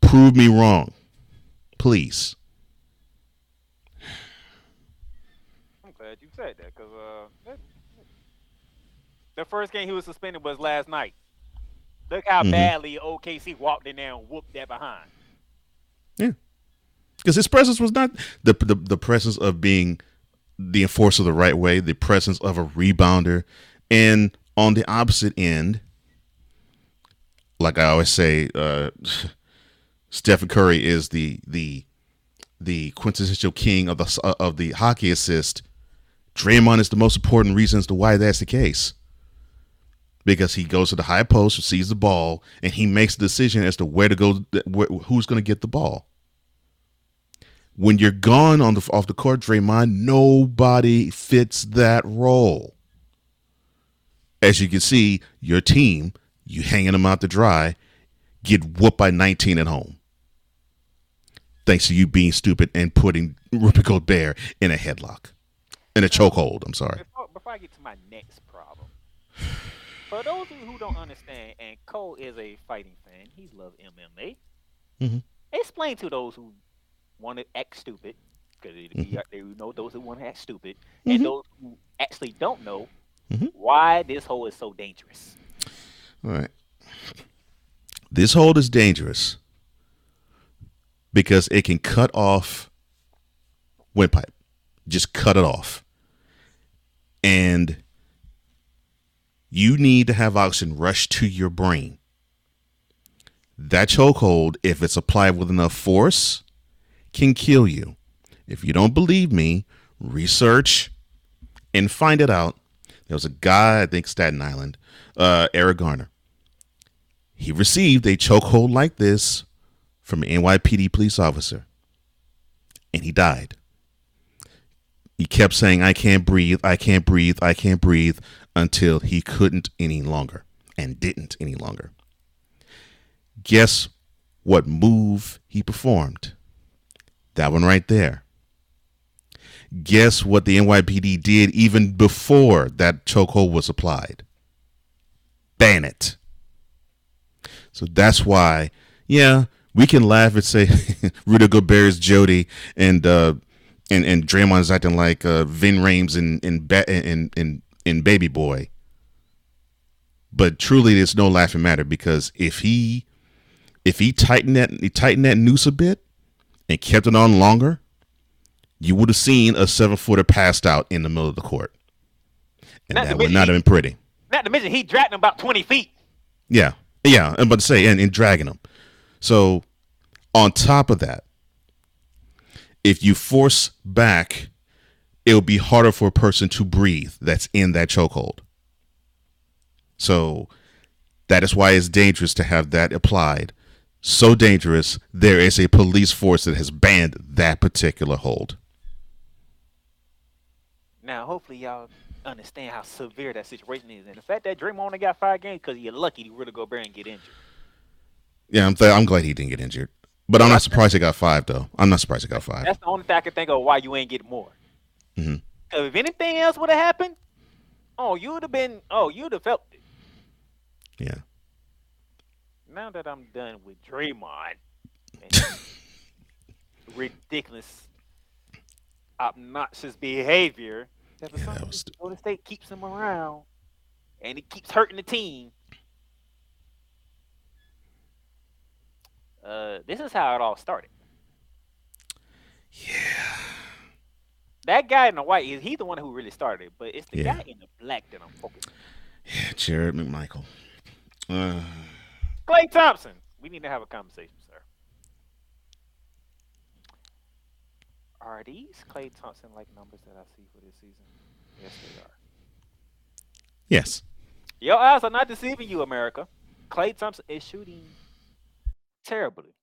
Speaker 2: Prove me wrong. Please.
Speaker 1: I'm glad you said that because uh, the first game he was suspended was last night. Look how mm-hmm. badly OKC walked in there and whooped that behind.
Speaker 2: Yeah, because his presence was not the, the the presence of being the enforcer the right way, the presence of a rebounder, and on the opposite end, like I always say, uh, Stephen Curry is the the the quintessential king of the of the hockey assist. Draymond is the most important reason as to why that's the case. Because he goes to the high post, sees the ball, and he makes a decision as to where to go, who's going to get the ball. When you're gone on the off the court, Draymond, nobody fits that role. As you can see, your team, you hanging them out to dry, get whooped by 19 at home. Thanks to you being stupid and putting Rudy Gobert in a headlock, in a chokehold. I'm sorry.
Speaker 1: Before, before I get to my next problem, for those of you who don't understand, and Cole is a fighting fan, he loves MMA.
Speaker 2: Mm-hmm.
Speaker 1: Explain to those who want to act stupid, because mm-hmm. they know those who want to act stupid, mm-hmm. and those who actually don't know mm-hmm. why this hole is so dangerous.
Speaker 2: All right. This hold is dangerous because it can cut off windpipe. Just cut it off. And you need to have oxygen rush to your brain. That chokehold, if it's applied with enough force, can kill you. If you don't believe me, research and find it out. There was a guy, I think Staten Island, uh, Eric Garner. He received a chokehold like this from an NYPD police officer, and he died. He kept saying, I can't breathe, I can't breathe, I can't breathe, until he couldn't any longer and didn't any longer. Guess what move he performed? That one right there. Guess what the NYPD did even before that chokehold was applied? Ban it. So that's why, yeah, we can laugh and say Rudy Gobert is Jody and uh, and and Draymond's acting like uh, Ving Rhames in in in in in Baby Boy. But truly, it's no laughing matter because if he if he tightened that he tightened that noose a bit and kept it on longer, you would have seen a seven footer passed out in the middle of the court, and not that would not have been pretty.
Speaker 1: Not to mention he dragged him about twenty feet.
Speaker 2: Yeah, yeah, I'm about to say, and, and dragging him. So, on top of that, if you force back, it'll be harder for a person to breathe that's in that chokehold. So, that is why it's dangerous to have that applied. So dangerous, there is a police force that has banned that particular hold.
Speaker 1: Now, hopefully, y'all understand how severe that situation is, and the fact that Draymond only got five games because you're lucky to really go there and get injured.
Speaker 2: Yeah, I'm, th- I'm glad he didn't get injured. But I'm not surprised he got five, though. I'm not surprised he got five.
Speaker 1: That's the only thing I can think of why you ain't get more.
Speaker 2: Mm-hmm.
Speaker 1: If anything else would have happened, oh, you would have been, oh, you'd have felt it.
Speaker 2: Yeah.
Speaker 1: Now that I'm done with Draymond, ridiculous, obnoxious behavior, that yeah. Golden State keeps him around, and he keeps hurting the team. Uh, this is how it all started.
Speaker 2: Yeah.
Speaker 1: That guy in the white, he's the one who really started, it, but it's the yeah. guy in the black that I'm focused on.
Speaker 2: Yeah, Jared McMichael. Uh...
Speaker 1: Klay Thompson. We need to have a conversation, sir. Are these Klay Thompson like numbers that I see for this season? Yes, they are.
Speaker 2: Yes.
Speaker 1: Your eyes are not deceiving you, America. Klay Thompson is shooting terribly.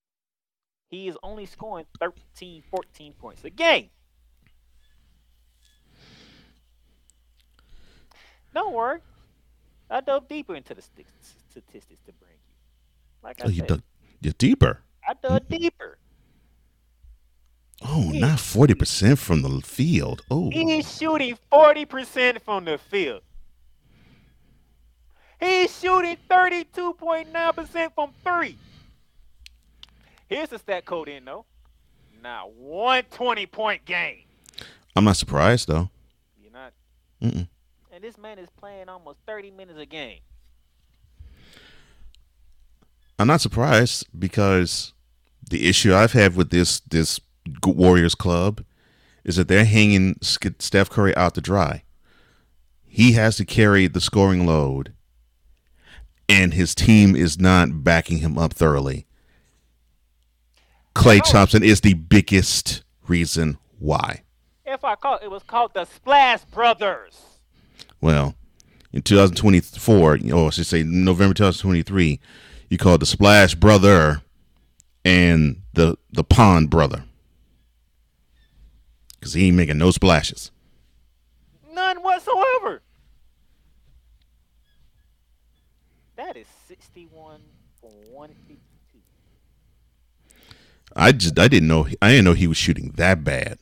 Speaker 1: He is only scoring 13, 14 points a game. Don't worry. I dove deeper into the statistics to bring. Like I oh,
Speaker 2: you dug you're deeper.
Speaker 1: I dug mm-hmm. deeper.
Speaker 2: Oh, not forty percent from the field. Oh,
Speaker 1: he's shooting forty percent from the field. He's shooting thirty-two point nine percent from three. Here's the stat code in though. Now one twenty point game.
Speaker 2: I'm not surprised though.
Speaker 1: You're not.
Speaker 2: Mm-mm.
Speaker 1: And this man is playing almost thirty minutes a game.
Speaker 2: I'm not surprised because the issue I've had with this this Warriors club is that they're hanging Steph Curry out to dry. He has to carry the scoring load, and his team is not backing him up thoroughly. Klay Thompson is the biggest reason why.
Speaker 1: If I call it was called the Splash Brothers.
Speaker 2: Well, in 2024, or I should say November 2023, you called the Splash Brother and the the Pond Brother because he ain't making no splashes.
Speaker 1: None whatsoever. That is 61 for 152.
Speaker 2: I just I didn't know I didn't know he was shooting that bad.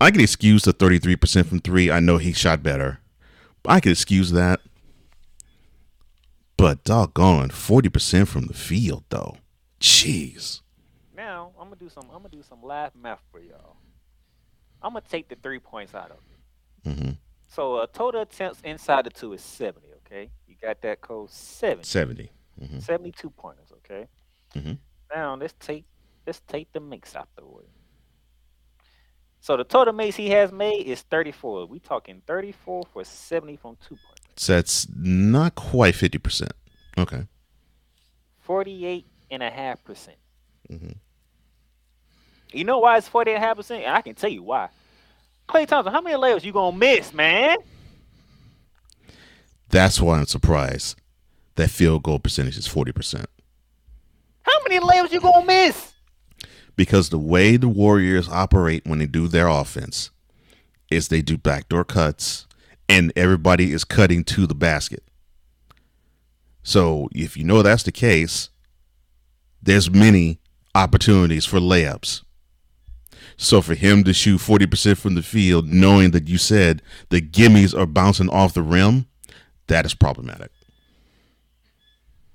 Speaker 2: I can excuse the 33% from 3. I know he shot better. I can excuse that. But doggone, 40% from the field though. Jeez.
Speaker 1: Now, I'm going to do some I'm to do some live math for y'all. I'm gonna take the three points out of it.
Speaker 2: Mm-hmm.
Speaker 1: So uh, total attempts inside the two is 70. Okay, you got that code 70.
Speaker 2: 70. Mm-hmm.
Speaker 1: 72 pointers. Okay.
Speaker 2: Mm-hmm.
Speaker 1: Now let's take let's take the mix out the way. So the total makes he has made is 34. We talking 34 for 70 from two points.
Speaker 2: So that's not quite 50%. Okay.
Speaker 1: 48 and a half percent.
Speaker 2: Mm-hmm.
Speaker 1: You know why it's 48.5%? I can tell you why. Klay Thompson, how many layups you gonna miss, man?
Speaker 2: That's why I'm surprised that field goal percentage is 40%.
Speaker 1: How many layups you gonna miss?
Speaker 2: Because the way the Warriors operate when they do their offense is they do backdoor cuts and everybody is cutting to the basket. So if you know that's the case, there's many opportunities for layups. So for him to shoot 40% from the field, knowing that you said the gimmies are bouncing off the rim, that is problematic.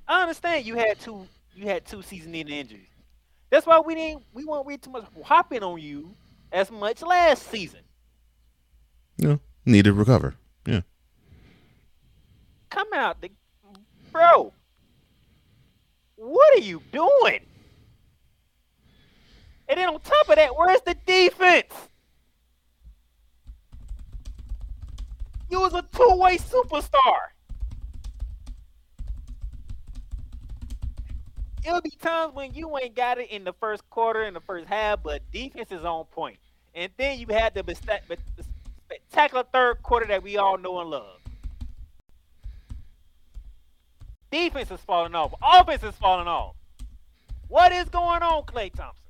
Speaker 1: I understand you had two you had two season-ending injuries. That's why we didn't we weren't really too much hopping on you as much last season.
Speaker 2: Yeah, need to recover.
Speaker 1: Come out, the, bro. What are you doing? And then on top of that, where's the defense? You was a two-way superstar. It'll be times when you ain't got it in the first quarter, in the first half, but defense is on point. And then you had the spectacular third quarter that we all know and love. Defense is falling off. Offense is falling off. What is going on, Klay Thompson?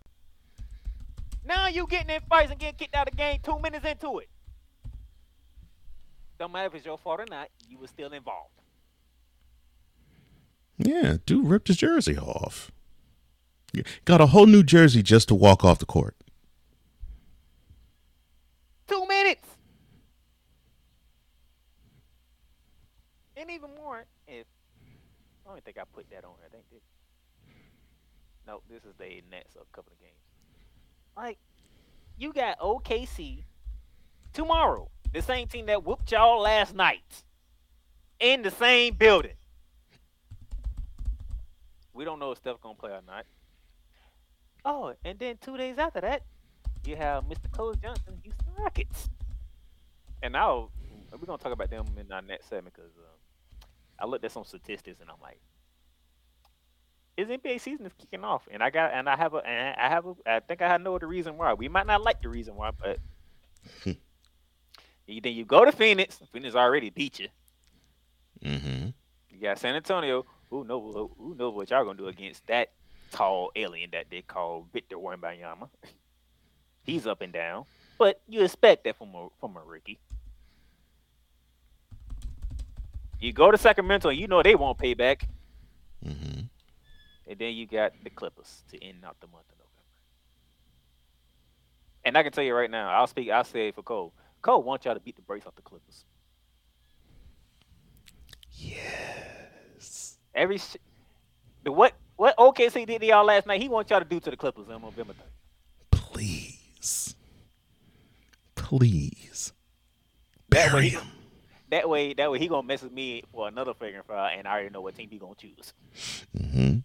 Speaker 1: Now you getting in fights and getting kicked out of the game two minutes into it. Don't matter if it's your fault or not, you were still involved.
Speaker 2: Yeah, dude ripped his jersey off. Got a whole new jersey just to walk off the court.
Speaker 1: Two minutes. And even more, don't think I put that on. I think this. No, this is the Nets a couple of games. Like, you got OKC tomorrow. The same team that whooped y'all last night. In the same building. We don't know if Steph's gonna play or not. Oh, and then two days after that, you have Mr. Cole Johnson, Houston Rockets. And now we're gonna talk about them in our next segment because uh, I looked at some statistics and I'm like, his NBA season is kicking off, and I got and I have a and I have a I think I know the reason why. We might not like the reason why, but then you go to Phoenix. Phoenix already beat you.
Speaker 2: Mm-hmm.
Speaker 1: You got San Antonio. Who knows? Who knows what y'all gonna do against that tall alien that they call Victor Wembanyama? He's up and down, but you expect that from a from a rookie. You go to Sacramento, and you know they won't pay back.
Speaker 2: Mm-hmm.
Speaker 1: And then you got the Clippers to end out the month of November. And I can tell you right now, I'll speak, I'll say for Cole. Cole wants y'all to beat the brakes off the Clippers.
Speaker 2: Yes.
Speaker 1: Every sh- the what what OKC did to y'all last night, he wants y'all to do to the Clippers on November 3rd.
Speaker 2: Please. Please. Bury him.
Speaker 1: That way, that way he gonna mess with me for another figuring foul, and I already know what team he gonna choose.
Speaker 2: Mm-hmm.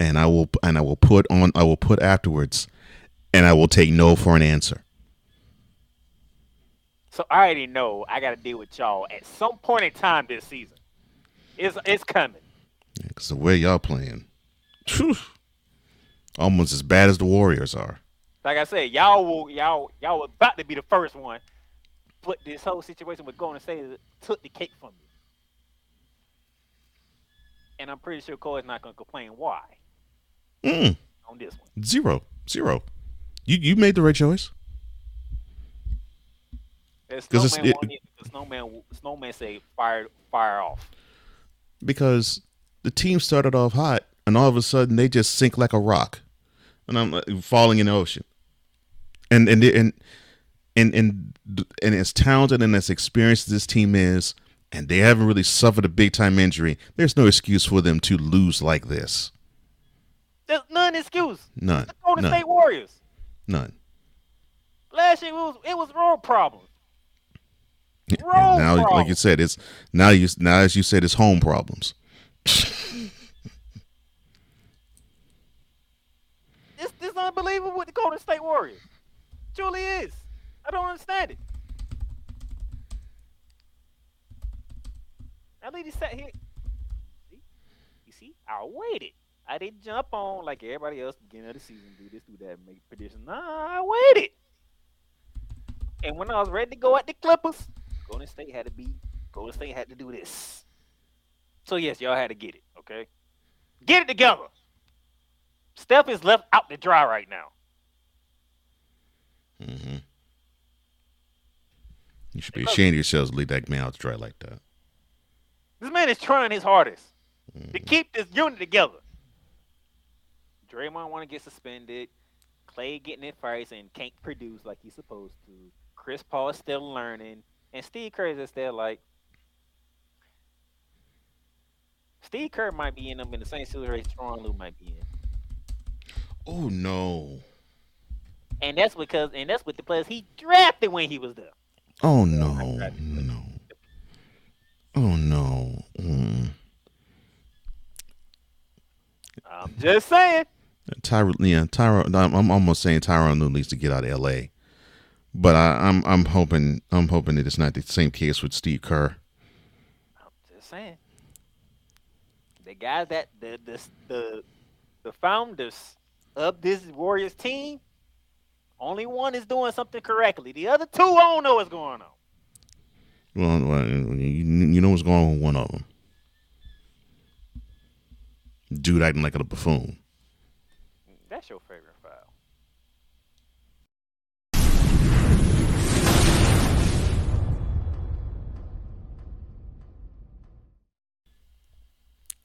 Speaker 2: and I will and I will put on I will put afterwards, and I will take no for an answer.
Speaker 1: So I already know I got to deal with y'all at some point in time this season. It's it's coming.
Speaker 2: Because the way y'all playing, phew, almost as bad as the Warriors are.
Speaker 1: Like I said, y'all will y'all y'all about to be the first one, but this whole situation with Golden State took the cake from me. And I'm pretty sure Cole's not going to complain why
Speaker 2: Mm,
Speaker 1: on this one.
Speaker 2: zero, zero. You you made the right choice.
Speaker 1: As
Speaker 2: 'Cause it's-
Speaker 1: Snowman,
Speaker 2: it-
Speaker 1: won't even- the Snowman, Snowman say fire, fire off.
Speaker 2: because the team started off hot and all of a sudden they just sink like a rock and i'm like, falling in the ocean and and and and and, and as talented and as experienced as this team is and they haven't really suffered a big time injury there's no excuse for them to lose like this
Speaker 1: There's none excuse.
Speaker 2: none
Speaker 1: The Golden
Speaker 2: none
Speaker 1: State Warriors.
Speaker 2: none
Speaker 1: Last year it was it was road problems.
Speaker 2: And
Speaker 1: Road
Speaker 2: now like you said it's now you now as you said it's home problems
Speaker 1: This this unbelievable with the Golden State Warriors. Truly is. I don't understand it. That lady sat here. See? You see? I waited. I didn't jump on like everybody else beginning of the season, do this, do that, make predictions. Nah, I waited. And when I was ready to go at the Clippers, Golden State had to be Golden State had to do this. So yes, y'all had to get it, okay? Get it together. Steph is left out to dry right now.
Speaker 2: hmm you should be ashamed of yourselves to leave that man out to dry like that
Speaker 1: This man is trying his hardest to mm. keep this unit together. Draymond want to get suspended. Klay getting in fights and can't produce like he's supposed to. Chris Paul is still learning, and Steve Kerr is still like. Steve Kerr might be in them in the same situation Tron Lue might be in,
Speaker 2: oh no
Speaker 1: and that's because and that's with the players he drafted when he was there.
Speaker 2: Oh no, no. Oh no. Mm.
Speaker 1: I'm just saying.
Speaker 2: Tyra, yeah, Tyra. I'm, I'm almost saying Tyronn Lue needs to get out of L.A. But I, I'm, I'm hoping, I'm hoping that it's not the same case with Steve Kerr.
Speaker 1: I'm just saying. The guys that the the the the founders of this Warriors team, only one is doing something correctly. The other two, I don't know what's going on.
Speaker 2: Well, you, you know what's going on with one of them. Dude acting like a buffoon.
Speaker 1: That's your favorite.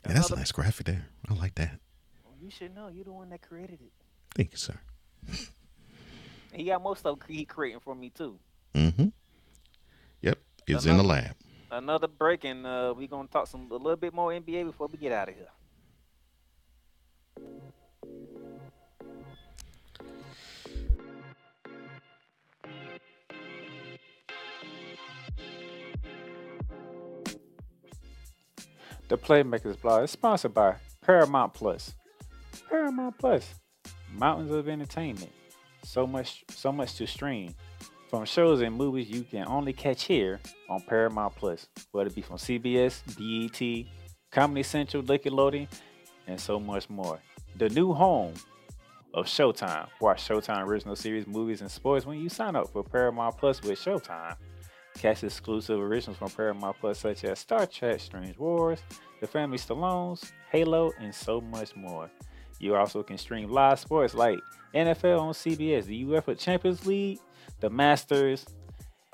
Speaker 2: Yeah, that's a nice graphic there. I like that.
Speaker 1: Well, you should know. You're the one that created it.
Speaker 2: Thank you, sir.
Speaker 1: He got most of he creating for me too.
Speaker 2: Mm-hmm. Yep, it's in the lab.
Speaker 1: Another break, and uh, we're gonna talk some a little bit more NBA before we get out of here. The Playmakerz blog is sponsored by Paramount Plus. Paramount Plus, mountains of entertainment. So much, so much to stream. From shows and movies you can only catch here on Paramount Plus, whether it be from CBS, BET, Comedy Central, Nickelodeon, and so much more. The new home of Showtime. Watch Showtime original series, movies, and sports when you sign up for Paramount Plus with Showtime. Catch exclusive originals from Paramount Plus such as Star Trek, Strange Wars, The Family Stallones, Halo, and so much more. You also can stream live sports like NFL on CBS, the UEFA Champions League, the Masters,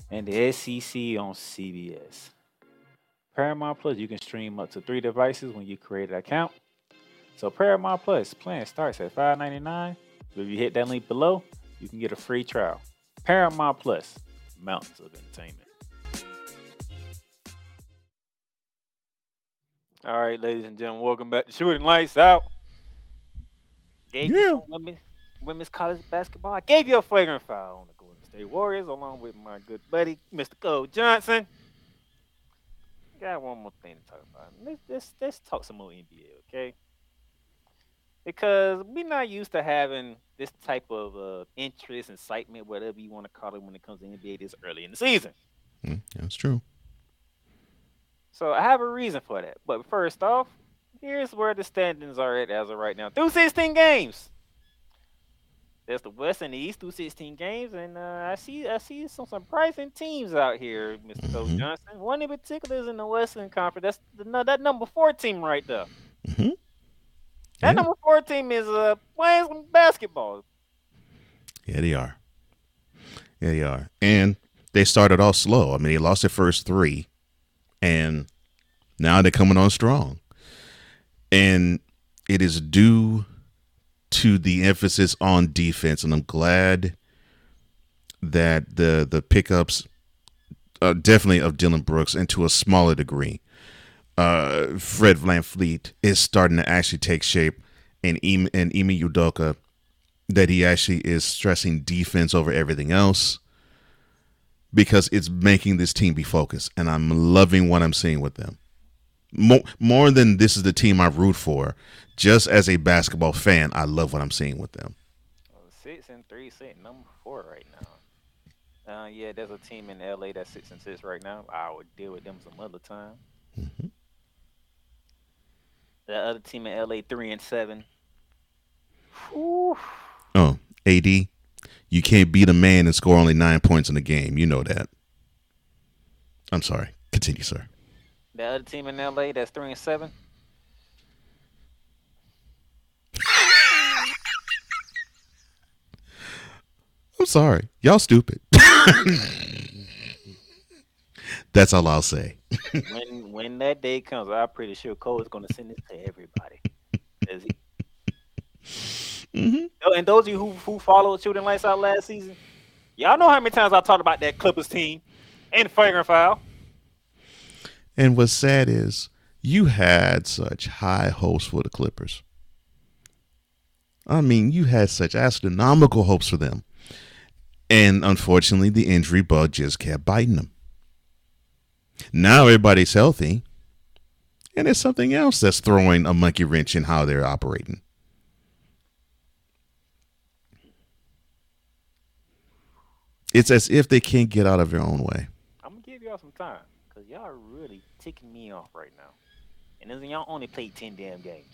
Speaker 1: and the SEC on CBS. Paramount Plus, you can stream up to three devices when you create an account. So Paramount Plus plan starts at $5.99. If you hit that link below, you can get a free trial. Paramount Plus, mountains of entertainment. All right, ladies and gentlemen, welcome back to Shooting Lights Out. Gave
Speaker 2: Yeah.
Speaker 1: some women, women's college basketball. I gave you a flagrant foul on the Golden State Warriors, along with my good buddy, Mr. Cole Johnson. Got one more thing to talk about. Let's, let's, let's talk some more NBA, okay? because we're not used to having this type of uh, interest, excitement, whatever you want to call it, when it comes to NBA this early in the season.
Speaker 2: Mm, that's true.
Speaker 1: So I have a reason for that. But first off, here's where the standings are at as of right now. Through 16 games. There's the West and the East through 16 games, and uh, I see I see some surprising teams out here, mister Coach
Speaker 2: Mhm.
Speaker 1: Johnson. One in particular is in the Western Conference. That's the, no, that number four team right there.
Speaker 2: hmm
Speaker 1: That
Speaker 2: Yeah.
Speaker 1: number four team is uh, playing some basketball.
Speaker 2: Yeah, they are. Yeah, they are. And they started off slow. I mean, they lost their first three, and now they're coming on strong. And it is due to the emphasis on defense, and I'm glad that the the pickups, definitely of Dillon Brooks, and to a smaller degree, uh, Fred VanVleet is starting to actually take shape, and and Ime Udoka that he actually is stressing defense over everything else because it's making this team be focused. And I'm loving what I'm seeing with them. More, more than this is the team I root for, just as a basketball fan, I love what I'm seeing with them.
Speaker 1: Uh, Six and three, sitting number four right now. Uh, yeah, there's a team in LA that's six and six right now. I would deal with them some other time.
Speaker 2: Mhm.
Speaker 1: The other team in LA three and seven.
Speaker 2: Oh, AD, you can't beat a man and score only nine points in a game. You know that. I'm sorry. Continue, sir.
Speaker 1: The other team in LA that's three and seven.
Speaker 2: I'm sorry. Y'all stupid. That's all I'll say.
Speaker 1: when when that day comes, I'm pretty sure Cole is gonna send this to everybody. Is he?
Speaker 2: Mhm.
Speaker 1: Oh, And those of you who who followed Shooting Lights Out last season, y'all know how many times I talked about that Clippers team and flagrant foul.
Speaker 2: And what's sad is you had such high hopes for the Clippers. I mean, you had such astronomical hopes for them. And unfortunately, the injury bug just kept biting them. Now everybody's healthy. And there's something else that's throwing a monkey wrench in how they're operating. It's as if they can't get out of their own way.
Speaker 1: I'm gonna give y'all some time because y'all really ticking me off right now. And then y'all only played ten damn games.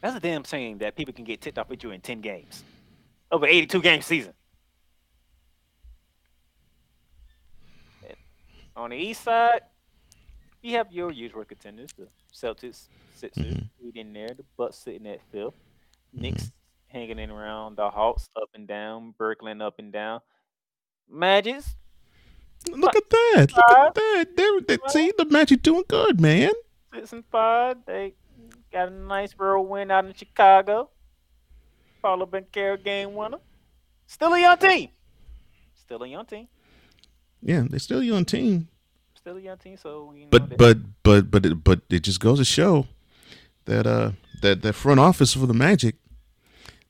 Speaker 1: That's a damn shame that people can get ticked off at you in ten games over 82 game season. And on the east side, you have your usual contenders: the Celtics, Sixers, mm-hmm. lead in there, the Bucks sitting at fifth, mm-hmm. Knicks hanging in around, the Hawks up and down, Brooklyn up and down, Magics
Speaker 2: Look at that. Look at that. They're, they, see, the Magic doing good, man.
Speaker 1: six and five. They got a nice road win out in Chicago. Paolo Banchero game winner. Still a young team. Still a young team.
Speaker 2: Yeah, they're still a young team.
Speaker 1: Still a young team. So you know.
Speaker 2: But but but but it, but it just goes to show that uh that that front office for the Magic,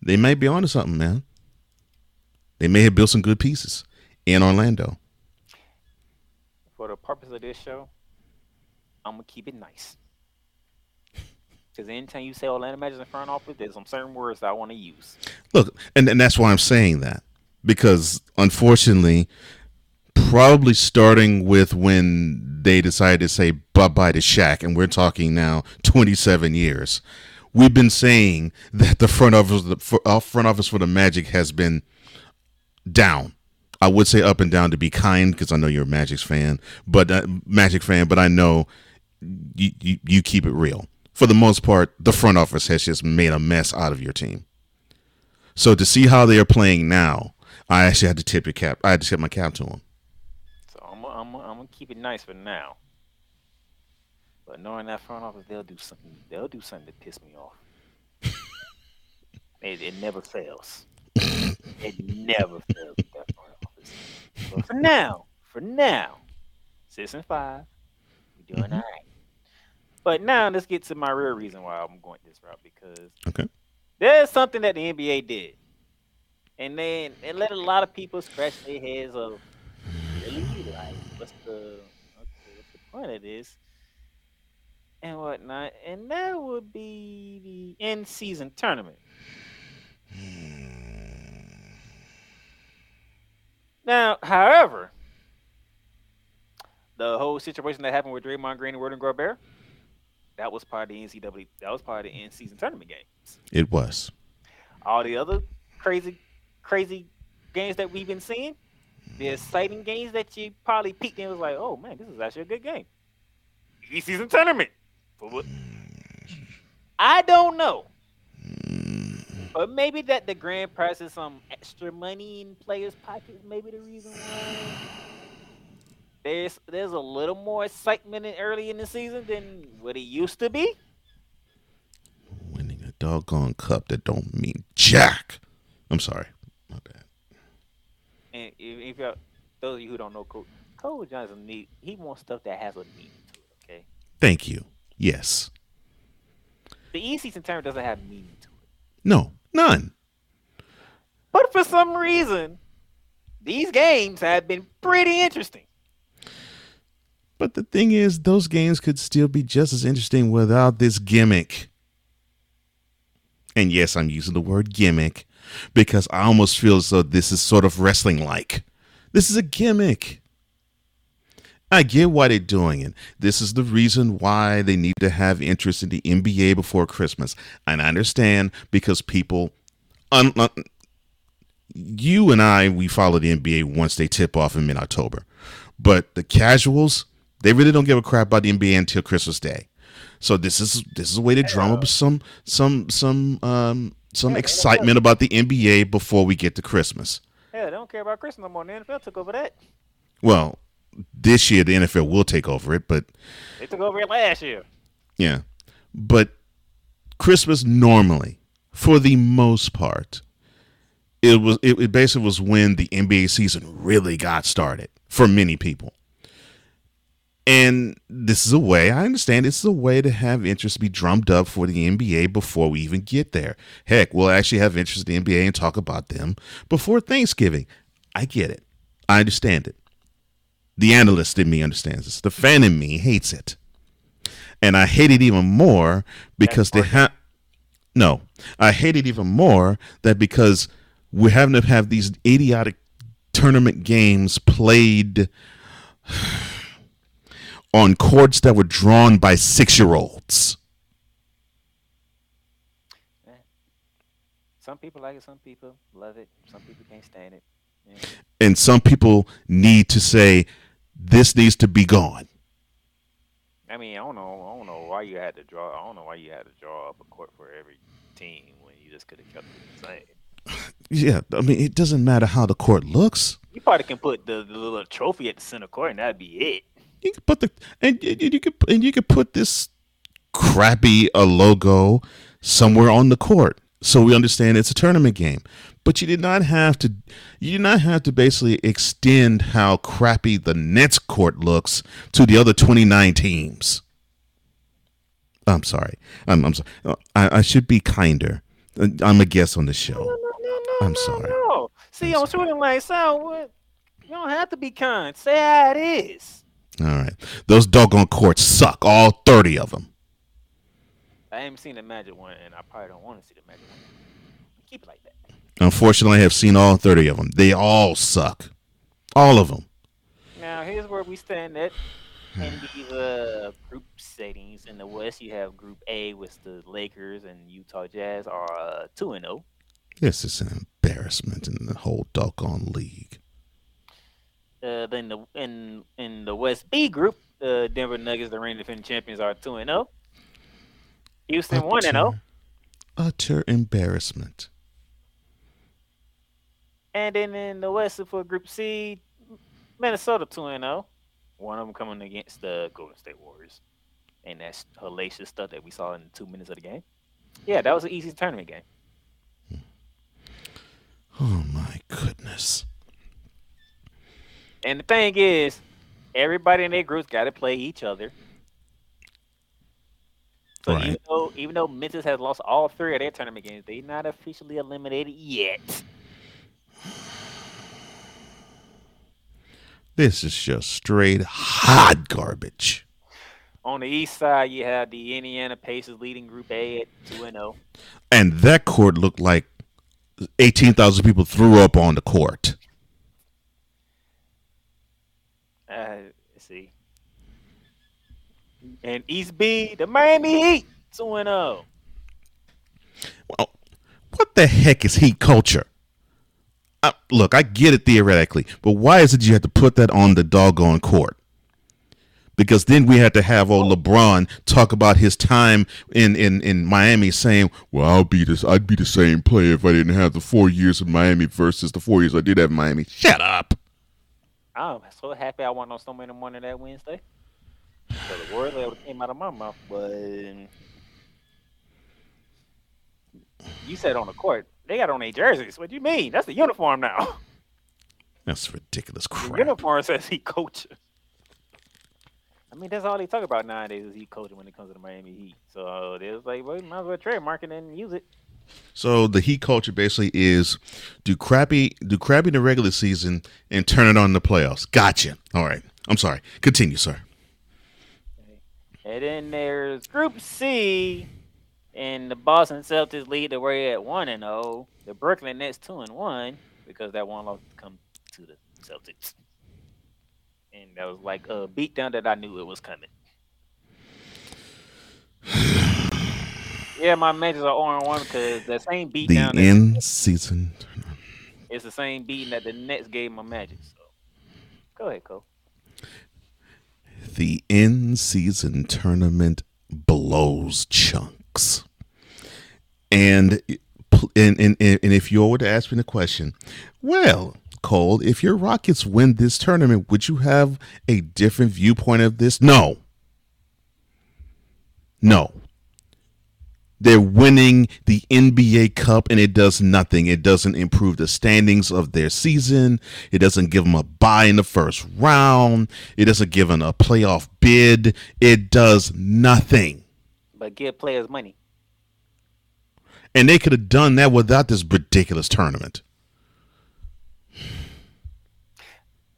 Speaker 2: they may be onto something, man. They may have built some good pieces in Orlando.
Speaker 1: For the purpose of this show, I'm gonna keep it nice. Because anytime you say Orlando Magic's in front office, there's some certain words that I want to use.
Speaker 2: Look, and, and that's why I'm saying that because unfortunately, probably starting with when they decided to say bye bye to Shaq, and we're talking now 27 years. We've been saying that the front office, the uh, front office for the Magic has been down. I would say up and down to be kind because I know you're a Magic's fan, but uh, Magic fan, but I know you, you you keep it real. For the most part, the front office has just made a mess out of your team. So to see how they are playing now, I actually had to tip your cap. I had to tip my cap to them.
Speaker 1: So I'm I'm I'm gonna keep it nice for now. But knowing that front office, they'll do something. They'll do something to piss me off. it, it never fails. it never fails with that front office. But for now, for now, six and five, we're doing mm-hmm. all right. But now let's get to my real reason why I'm going this route because
Speaker 2: Okay.
Speaker 1: there's something that the NBA did, and then it let a lot of people scratch their heads of really like what's the okay, what's the point of this? and whatnot, and that would be the end season tournament. Hmm. Now, however, the whole situation that happened with Draymond Green and Rudy Gobert, that was part of the NCAA. That was part of the in season tournament games.
Speaker 2: It was.
Speaker 1: All the other crazy, crazy games that we've been seeing, the exciting games that you probably peeked and was like, "Oh man, this is actually a good game." E season tournament. Mm. I don't know. But maybe that the grand prize is some extra money in players' pockets. Maybe the reason why there's there's a little more excitement in early in the season than what it used to be.
Speaker 2: Winning a doggone cup that don't mean jack. I'm sorry. My bad.
Speaker 1: And if, if those of you who don't know, Coach Coach Johnson need he wants stuff that has a meaning. Okay,
Speaker 2: Thank you. Yes.
Speaker 1: the E season tournament doesn't have meaning to it,
Speaker 2: No. None.
Speaker 1: but for some reason, these games have been pretty interesting.
Speaker 2: But the thing is, those games could still be just as interesting without this gimmick. And yes, I'm using the word gimmick because I almost feel as though this is sort of wrestling like. This is a gimmick. I get why they're doing it. This is the reason why they need to have interest in the NBA before Christmas. And I understand because people, un, un- you and I, we follow the NBA once they tip off in mid October. But the casuals, they really don't give a crap about the NBA until Christmas Day. So this is this is a way to drum up some some some um some excitement about the NBA before we get to Christmas.
Speaker 1: Yeah, they don't care about Christmas no more. The NFL took over that.
Speaker 2: Well, this year the NFL will take over it, but
Speaker 1: They took over it last year.
Speaker 2: yeah. But Christmas normally, for the most part, it was it, it basically was when the NBA season really got started for many people. And this is a way, I understand this is a way to have interest be drummed up for the NBA before we even get there. Heck, we'll actually have interest in the NBA and talk about them before Thanksgiving. I get it. I understand it. The analyst in me understands this. The fan in me hates it. And I hate it even more because they have no, I hate it even more that because we're having to have these idiotic tournament games played on courts that were drawn by six year olds. Eh.
Speaker 1: Some people like it, some people love it, some people can't stand it. Yeah.
Speaker 2: And some people need to say, this needs to be gone.
Speaker 1: I mean, I don't know. I don't know why you had to draw. I don't know why you had to draw up a court for every team when you just could have kept it the same.
Speaker 2: Yeah, I mean, it doesn't matter how the court looks.
Speaker 1: You probably can put the, the little trophy at the center court, and that'd be it.
Speaker 2: You can put the and you, you could and you could put this crappy a logo somewhere on the court so we understand it's a tournament game. But you did not have to you did not have to basically extend how crappy the Nets court looks to the other 29 teams. I'm sorry. I'm, I'm sorry. I, I should be kinder. I'm a guest on the show.
Speaker 1: No, no, no,
Speaker 2: I'm sorry.
Speaker 1: No. See,
Speaker 2: I'm
Speaker 1: on shooting what? You don't have to be kind. Say how it is.
Speaker 2: All right. Those doggone courts suck. All 30 of them.
Speaker 1: I haven't seen the Magic one, and I probably don't want to see the Magic one. Keep it like that.
Speaker 2: Unfortunately, I have seen all 30 of them. They all suck. All of them.
Speaker 1: Now, here's where we stand at in these uh, group settings. In the West, you have Group A with the Lakers and Utah Jazz are uh, two and zero.
Speaker 2: This is an embarrassment in the whole doggone league.
Speaker 1: Uh, then the in in the West B group, the Denver Nuggets, the reigning defending champions, are two and zero. Houston one and oh. zero,
Speaker 2: Utter embarrassment.
Speaker 1: and then in the West for Group C, Minnesota two and zero. One of them coming against the Golden State Warriors, and that's hellacious stuff that we saw in two minutes of the game. Yeah, that was an easy tournament game. Hmm.
Speaker 2: Oh my goodness.
Speaker 1: And the thing is, everybody in their groups got to play each other. So even though even though Memphis has lost all three of their tournament games, they're not officially eliminated yet.
Speaker 2: This is just straight hot garbage.
Speaker 1: On the east side, you have the Indiana Pacers leading Group A at two and zero.
Speaker 2: And that court looked like eighteen thousand people threw up on the court.
Speaker 1: Uh. And East B, the Miami Heat, two and zero.
Speaker 2: Well, what the heck is heat culture? Uh, look, I get it theoretically, but why is it you have to put that on the doggone court? Because then we had to have old LeBron talk about his time in, in, in Miami, saying, "Well, I'll be this. I'd be the same player if I didn't have the four years in Miami versus the four years I did have in Miami." Shut up.
Speaker 1: I'm so happy I went on in the morning that Wednesday. So the words that came out of my mouth, but you said on the court they got on their jerseys. What do you mean? That's the uniform now.
Speaker 2: That's ridiculous
Speaker 1: The
Speaker 2: crap.
Speaker 1: uniform says he coach. I mean, that's all they talk about nowadays is he coaching when it comes to the Miami Heat. So it's like, well, you might as well trademark it and use it.
Speaker 2: So the heat culture basically is do crappy do crappy in the regular season and turn it on in the playoffs. Gotcha. All right. I'm sorry. Continue, sir.
Speaker 1: And then there's Group C, and the Boston Celtics lead the way at one and zero. The Brooklyn Nets two and one because that one loss come to the Celtics, and that was like a beatdown that I knew it was coming. yeah, my matches are oh on one because the same
Speaker 2: The
Speaker 1: beatdown. that-
Speaker 2: in season.
Speaker 1: It's the same beating that the Nets gave my Magic. So go ahead, Cole.
Speaker 2: The in season tournament blows chunks. And and, and and if you were to ask me the question, well, Cole, if your Rockets win this tournament, would you have a different viewpoint of this? No. No. They're winning the NBA Cup and it does nothing. It doesn't improve the standings of their season. It doesn't give them a bye in the first round. It doesn't give them a playoff bid. It does nothing.
Speaker 1: But give players money.
Speaker 2: And they could have done that without this ridiculous tournament.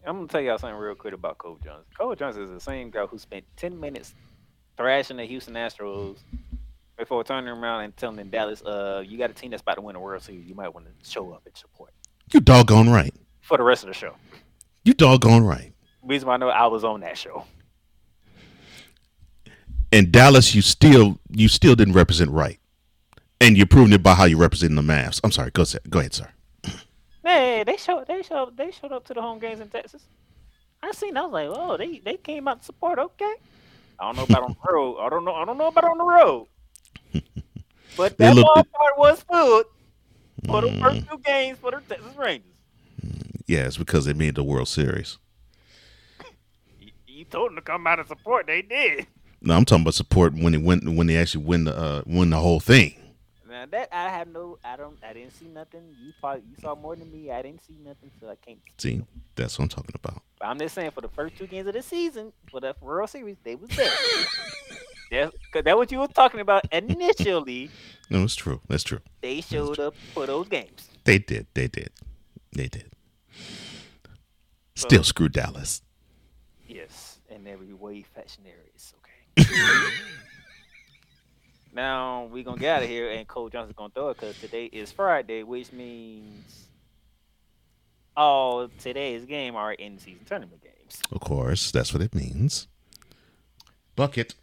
Speaker 1: I'm gonna tell y'all something real quick about Cole Johnson. Cole Johnson is the same guy who spent 10 minutes thrashing the Houston Astros before turning around and telling them Dallas, uh, you got a team that's about to win the World Series. You might want to show up and support
Speaker 2: You doggone right.
Speaker 1: for the rest of the show.
Speaker 2: You doggone right.
Speaker 1: Reason why I know I was on that show.
Speaker 2: In Dallas, you still you still didn't represent right. And you're proving it by how you represent the Mavs. I'm sorry. Go ahead, go ahead, sir.
Speaker 1: Hey, they showed they showed they showed up to the home games in Texas. I seen. I was like, oh, they they came out to support. Okay. I don't know about on the road. I don't know. I don't know about on the road. But that
Speaker 2: looked at-
Speaker 1: ballpark was filled for the first two games for the Texas Rangers.
Speaker 2: Yeah, it's because they made the World Series.
Speaker 1: You, you told them to come out and support. They did.
Speaker 2: No, I'm talking about support when they win when they actually win the uh, win the whole thing.
Speaker 1: Now that I have no, I don't, I didn't see nothing. You probably you saw more than me. I didn't see nothing, so I can't.
Speaker 2: See, that's what I'm talking about.
Speaker 1: But I'm just saying, for the first two games of the season, for the World Series, they was there. Because that's what you were talking about initially.
Speaker 2: No, it's true. That's true.
Speaker 1: They showed up for those games.
Speaker 2: They did. They did. They did. Still
Speaker 1: Well-
Speaker 2: screw Dallas.
Speaker 1: Yes, in every way, fashion areas. Okay. now we're gonna get out of here, and Cole Johnson's gonna throw it because today is Friday, which means all today's game are in season tournament games.
Speaker 2: Of course, that's what it means. Bucket.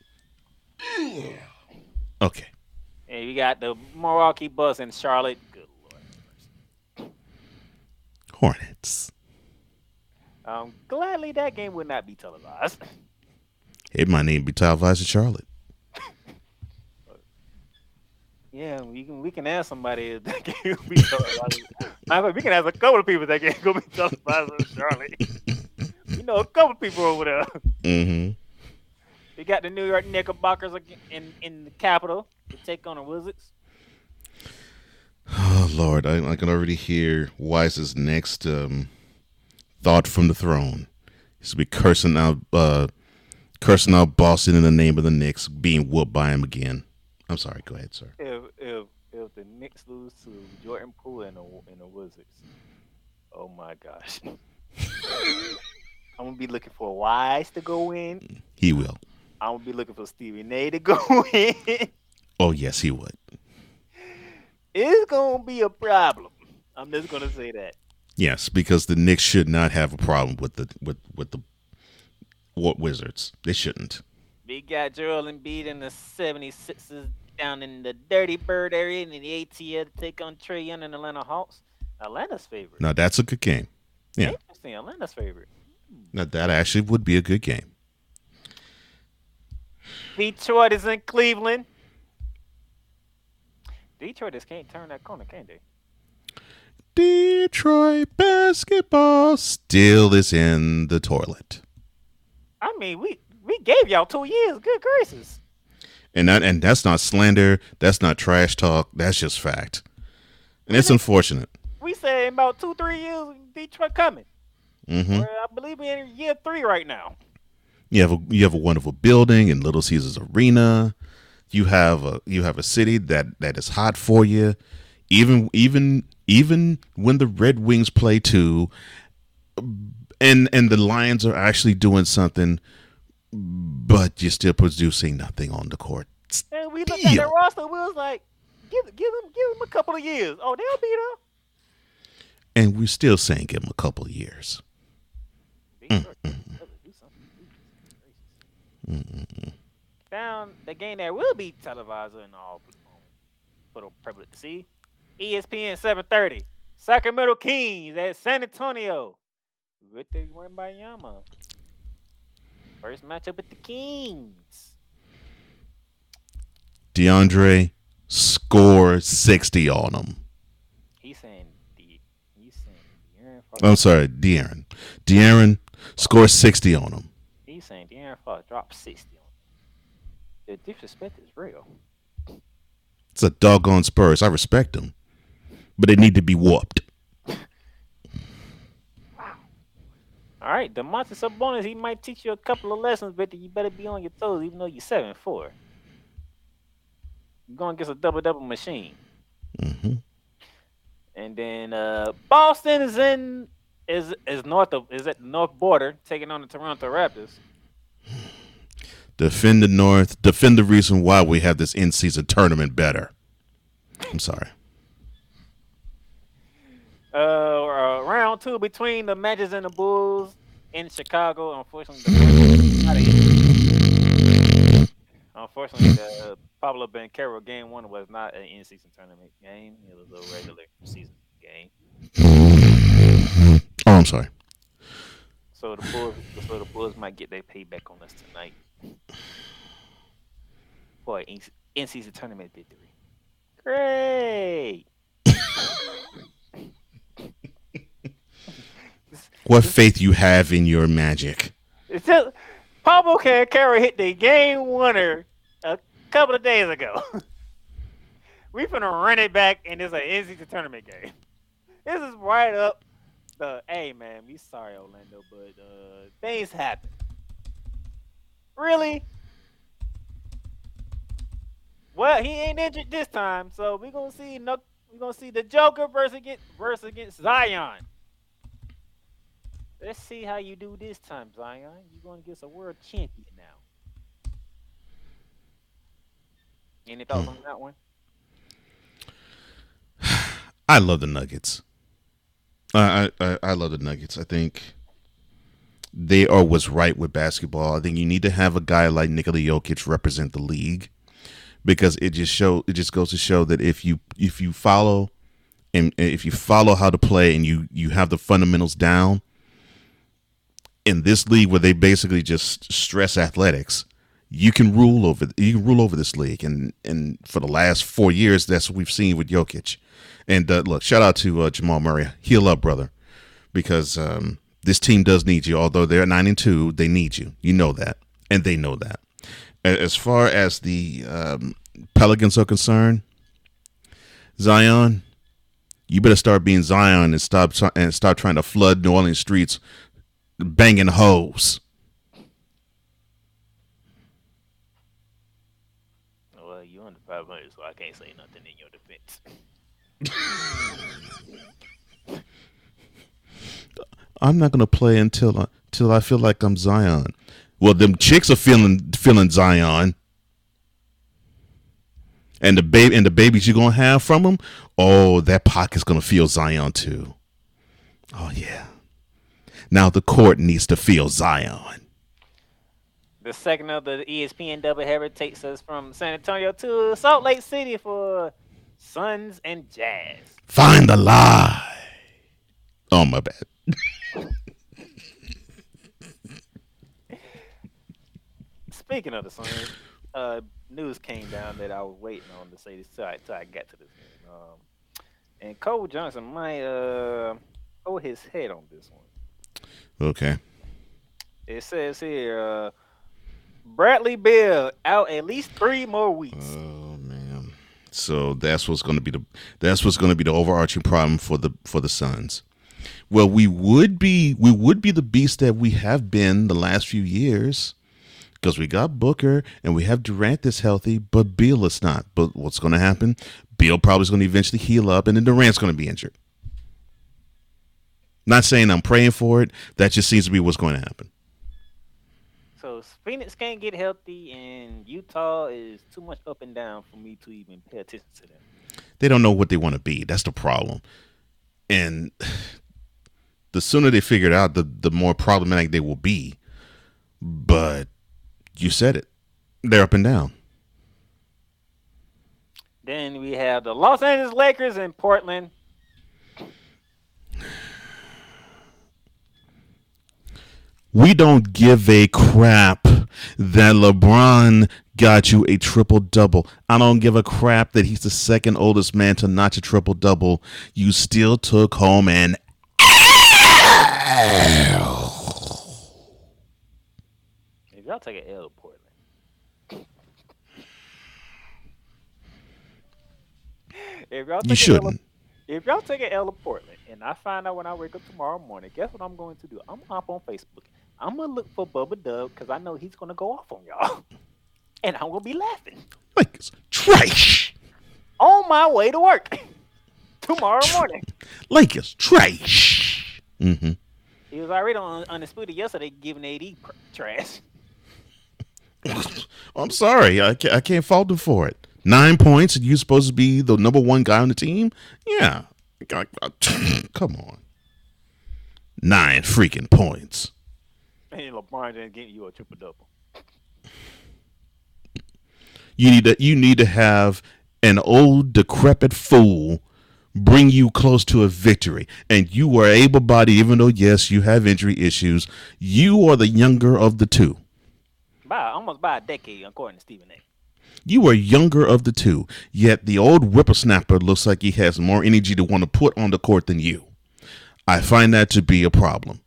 Speaker 2: Okay.
Speaker 1: And you got the Milwaukee Bucks and Charlotte. Good lord.
Speaker 2: Hornets.
Speaker 1: Um, gladly that game would not be televised.
Speaker 2: It might even be televised in Charlotte.
Speaker 1: Yeah, we can we can ask somebody if that game will be televised. Of fact, we can ask a couple of people that game gonna be televised in Charlotte. you know, a couple of people over there.
Speaker 2: Mm-hmm.
Speaker 1: We got the New York Knickerbockers in in the capital to take on the Wizards.
Speaker 2: Oh Lord, I, I can already hear Wise's next um, thought from the throne. He's going to be cursing out, uh, cursing out Boston in the name of the Knicks, being whooped by him again. I'm sorry. Go ahead, sir.
Speaker 1: If if if the Knicks lose to Jordan Poole and the and the Wizards, oh my gosh. I'm gonna be looking for Wise to go in.
Speaker 2: He will.
Speaker 1: I'm gonna be looking for Stevie A to go in.
Speaker 2: Oh yes, he would.
Speaker 1: It's gonna be a problem. I'm just gonna say that.
Speaker 2: Yes, because the Knicks should not have a problem with the with with the what Wizards. They shouldn't.
Speaker 1: We got Joel Embiid and the 76ers down in the Dirty Bird area in the ATL to take on Trae Young and Atlanta Hawks. Atlanta's favorite.
Speaker 2: Now that's a good game. Yeah.
Speaker 1: Interesting. Atlanta's favorite.
Speaker 2: Now that actually would be a good game.
Speaker 1: Detroit is in Cleveland. Detroit just can't turn that corner, can they?
Speaker 2: Detroit basketball still is in the toilet.
Speaker 1: I mean, we we gave y'all two years. Good gracious.
Speaker 2: And that and that's not slander. That's not trash talk. That's just fact. And it's unfortunate.
Speaker 1: We said about two, three years, Detroit coming.
Speaker 2: hmm
Speaker 1: Well, I believe we're in year three right now.
Speaker 2: You have a you have a wonderful building in Little Caesars Arena. You have a you have a city that that is hot for you. Even even even when the Red Wings play too, and and the Lions are actually doing something, but you're still producing nothing on the court.
Speaker 1: And we looked at the roster, we was like, give give them give them a couple of years. Oh, they'll be there.
Speaker 2: And we're still saying give them a couple of years.
Speaker 1: Do something. Down the game that will be televised and all for the public to see. ESPN 730. Sacramento Kings at San Antonio. With the Wembanyama. First matchup with the Kings.
Speaker 2: DeAndre score 60 on them.
Speaker 1: He's saying the he's saying De'Aaron
Speaker 2: I'm sorry, De'Aaron. De'Aaron score 60 on them.
Speaker 1: Saying De'Aaron Fox dropped 60 on him. The disrespect is real.
Speaker 2: It's a doggone Spurs. I respect them, but they need to be whooped.
Speaker 1: All right, the monster Sabonis, he might teach you a couple of lessons, but you better be on your toes, even though you're seven four. You're going against a double double machine.
Speaker 2: hmm
Speaker 1: And then uh Boston is in is is north of is at the north border, taking on the Toronto Raptors.
Speaker 2: Defend the North. Defend the reason why we have this in-season tournament better. I'm sorry.
Speaker 1: Uh, uh round two between the Magic and the Bulls in Chicago. Unfortunately, the Bulls out of here. Unfortunately, the Pablo Banchero game one was not an in-season tournament game. It was a regular season game.
Speaker 2: Oh, I'm sorry.
Speaker 1: So the Bulls, so the Bulls might get their payback on us tonight for an in- in-season tournament victory. Great.
Speaker 2: What faith you have in your magic?
Speaker 1: Just Pablo Cannavaro hit the game winner a couple of days ago. we finna run it back, and it's an in-season tournament game. This is right up the. Hey man, we sorry Orlando, but uh, things happen. Really? Well, he ain't injured this time, so we gonna see no. We gonna see the Joker versus against versus against Zion. Let's see how you do this time, Zion. You're gonna get a world champion now. Any thoughts on that one?
Speaker 2: I love the Nuggets. I, I I love the Nuggets. I think they are what's right with basketball. I think you need to have a guy like Nikola Jokic represent the league because it just show it just goes to show that if you if you follow and if you follow how to play and you you have the fundamentals down in this league where they basically just stress athletics, you can rule over you can rule over this league. And and for the last four years, that's what we've seen with Jokic. And uh, look, shout out to uh, Jamal Murray. Heal up, brother, because um, this team does need you. Although they're nine and two, they need you. You know that, and they know that. As far as the um, Pelicans are concerned, Zion, you better start being Zion and stop and stop trying to flood New Orleans streets, banging hoes.
Speaker 1: Well, you under 500, so I can't say nothing in your defense.
Speaker 2: I'm not gonna play until I, until I feel like I'm Zion. Well, them chicks are feeling feeling Zion. And the baby and the babies you're gonna have from them, oh, that pocket's gonna feel Zion too. Oh yeah. Now the court needs to feel Zion.
Speaker 1: The second of the ESPN doubleheader takes us from San Antonio to Salt Lake City for Suns and Jazz.
Speaker 2: Find the lie. Oh my bad.
Speaker 1: Speaking of the Suns, uh, news came down that I was waiting on to say this till I, till I got to this game. Um, and Cole Johnson might uh, hold his head on this one.
Speaker 2: Okay.
Speaker 1: It says here, uh, Bradley Beal out at least three more weeks.
Speaker 2: Man. So that's what's going to be the that's what's going to be the overarching problem for the for the Suns. Well, we would be we would be the beast that we have been the last few years because we got Booker and we have Durant that's healthy, but Beal is not. But what's going to happen? Beal probably is going to eventually heal up, and then Durant's going to be injured. Not saying I'm praying for it. That just seems to be what's going to happen.
Speaker 1: So Phoenix can't get healthy, and Utah is too much up and down for me to even pay attention to them.
Speaker 2: they don't know what they want to be. That's the problem. And the sooner they figure it out, the the more problematic they will be. But you said it. They're up and down.
Speaker 1: Then we have the Los Angeles Lakers in Portland.
Speaker 2: We don't give a crap that LeBron got you a triple double. I don't give a crap that he's the second oldest man to notch a triple double. You still took home an L.
Speaker 1: If y'all take an L Portland. if y'all take
Speaker 2: You shouldn't.
Speaker 1: if y'all take an L to Portland, and I find out when I wake up tomorrow morning, guess what I'm going to do? I'm gonna hop on Facebook. I'm gonna look for Bubba Dub because I know he's gonna go off on y'all, and I'm gonna be laughing
Speaker 2: Like it's trash.
Speaker 1: on my way to work tomorrow morning.
Speaker 2: Like it's trash. Mm-hmm.
Speaker 1: He was already on Undisputed yesterday giving AD pr- trash.
Speaker 2: I'm sorry. I can't, I can't fault him for it. Nine points, and you're supposed to be the number one guy on the team? Yeah. Come on. Nine freaking points.
Speaker 1: And LeBron didn't give you a triple double.
Speaker 2: You need to you need to have an old decrepit fool bring you close to a victory. And you are able bodied, even though yes, you have injury issues. You are the younger of the two.
Speaker 1: By almost by a decade, according to Stephen A.
Speaker 2: You are younger of the two, yet the old whippersnapper looks like he has more energy to want to put on the court than you. I find that to be a problem.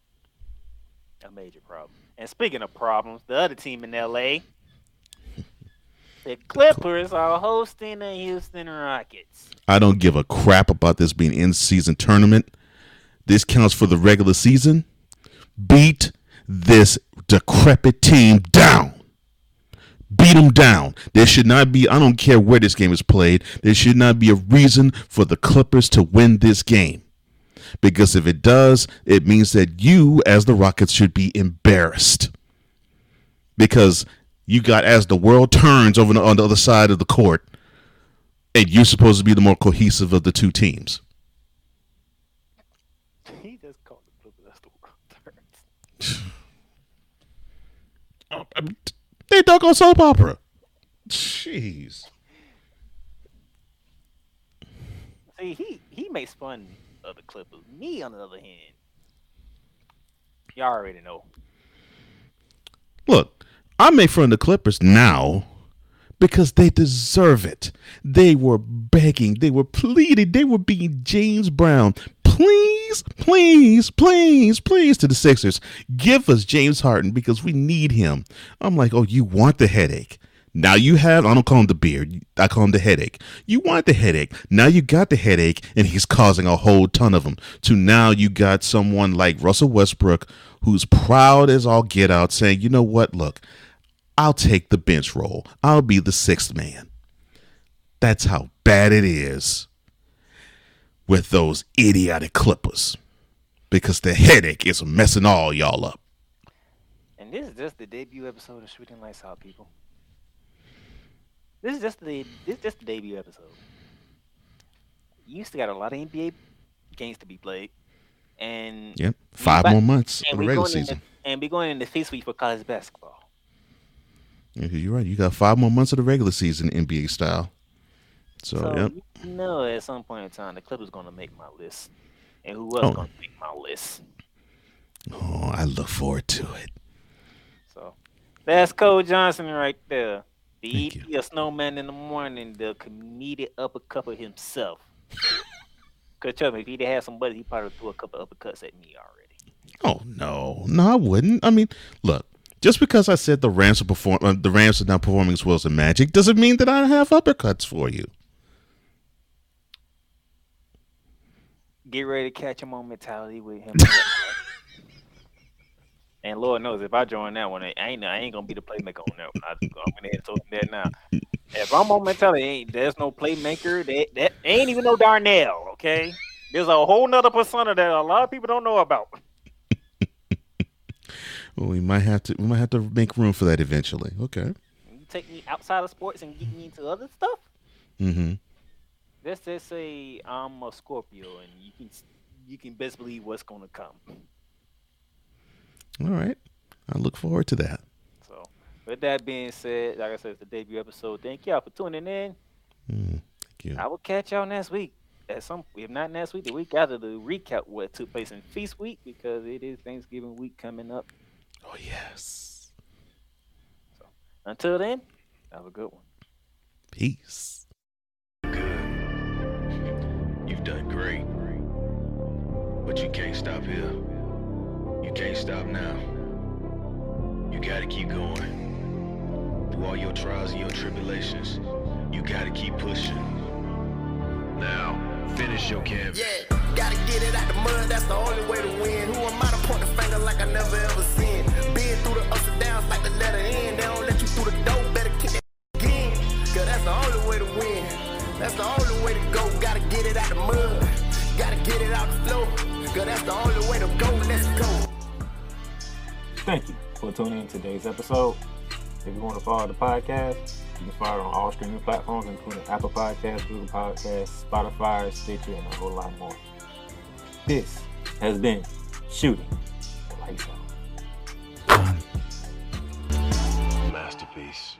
Speaker 1: And speaking of problems, the other team in LA, the Clippers are hosting the Houston Rockets.
Speaker 2: I don't give a crap about this being in season tournament. This counts for the regular season. Beat this decrepit team down. Beat them down. There should not be, I don't care where this game is played, there should not be a reason for the Clippers to win this game. Because if it does, it means that you, as the Rockets, should be embarrassed. Because you got, as the world turns over on the other side of the court, and you're supposed to be the more cohesive of the two teams.
Speaker 1: He just called the Clippers as the world turns.
Speaker 2: Um, um, they dug on soap opera. Jeez.
Speaker 1: See, he, he makes fun of the Clippers. Me, on the other hand, y'all already know.
Speaker 2: Look, I make fun of the Clippers now because they deserve it. They were begging, they were pleading, they were being James Brown. Please, please, please, please to the Sixers, give us James Harden because we need him. I'm like, oh, you want the headache. Now you have, I don't call him the beard, I call him the headache. You want the headache. Now you got the headache, and he's causing a whole ton of them. To now you got someone like Russell Westbrook who's proud as all get out saying, you know what, look, I'll take the bench role. I'll be the sixth man. That's how bad it is with those idiotic Clippers because the headache is messing all y'all up.
Speaker 1: And this is just the debut episode of Shooting Lights Out, people. This is just the this is just the debut episode. You still got a lot of NBA games to be played, and
Speaker 2: Yep. Five more months of the regular
Speaker 1: into,
Speaker 2: season.
Speaker 1: and we going into this week for college basketball.
Speaker 2: Yeah, you're right. You got five more months of the regular season NBA style. So,
Speaker 1: So
Speaker 2: yep.
Speaker 1: you know, at some point in time, the Clippers going to make my list, and who else
Speaker 2: Oh.
Speaker 1: going to make my list?
Speaker 2: Oh, I look forward to it.
Speaker 1: So that's Cole Johnson right there. The
Speaker 2: Thank
Speaker 1: EP Snowman in the morning, the comedic uppercut of himself. Cause tell me, if he'd had somebody, he probably threw a couple uppercuts at me already.
Speaker 2: Oh no, no, I wouldn't. I mean, look, just because I said the Rams are perform, uh, the Rams are not performing as well as the Magic, doesn't mean that I have uppercuts for you.
Speaker 1: Get ready to catch him on mentality with him. and Lord knows, if I join that one, I ain't I ain't gonna be the playmaker on that one. I, I'm gonna head to that now. If I'm on mentality, ain't there's no playmaker. That that ain't even no Darnell. Okay, there's a whole nother persona that a lot of people don't know about.
Speaker 2: Well, we might have to, we might have to make room for that eventually. Okay.
Speaker 1: You take me outside of sports and get me into other stuff.
Speaker 2: Mm-hmm.
Speaker 1: Let's just say I'm a Scorpio, and you can you can best believe what's gonna come.
Speaker 2: All right. I look forward to that.
Speaker 1: So, with that being said, like I said, it's the debut episode. Thank y'all for tuning in.
Speaker 2: Mm, thank you.
Speaker 1: I will catch y'all next week. At some, if not next week, the week after the recap what took place in Feast Week because it is Thanksgiving week coming up.
Speaker 2: Oh yes.
Speaker 1: So, until then, have a good one.
Speaker 2: Peace. Good.
Speaker 5: You've done great. But you can't stop here. You can't stop now. You gotta keep going. Through all your trials and your tribulations, you gotta keep pushing. Now, finish your canvas.
Speaker 6: Yeah, gotta get it out the mud, that's the only way to win. Who am I to point the finger like I never ever seen? Been through the ups and downs like the letter N. They don't let you through the door, better kick that again. Cause that's the only way to win. That's the only way to go. Gotta get it out the mud. Gotta get it out the flow. Cause that's the only way to go. Let's go.
Speaker 1: Thank you for tuning in to today's episode. If you want to follow the podcast, you can follow it on all streaming platforms, including Apple Podcasts, Google Podcasts, Spotify, Stitcher, and a whole lot more. This has been Shooting Lights Out.
Speaker 5: Masterpiece.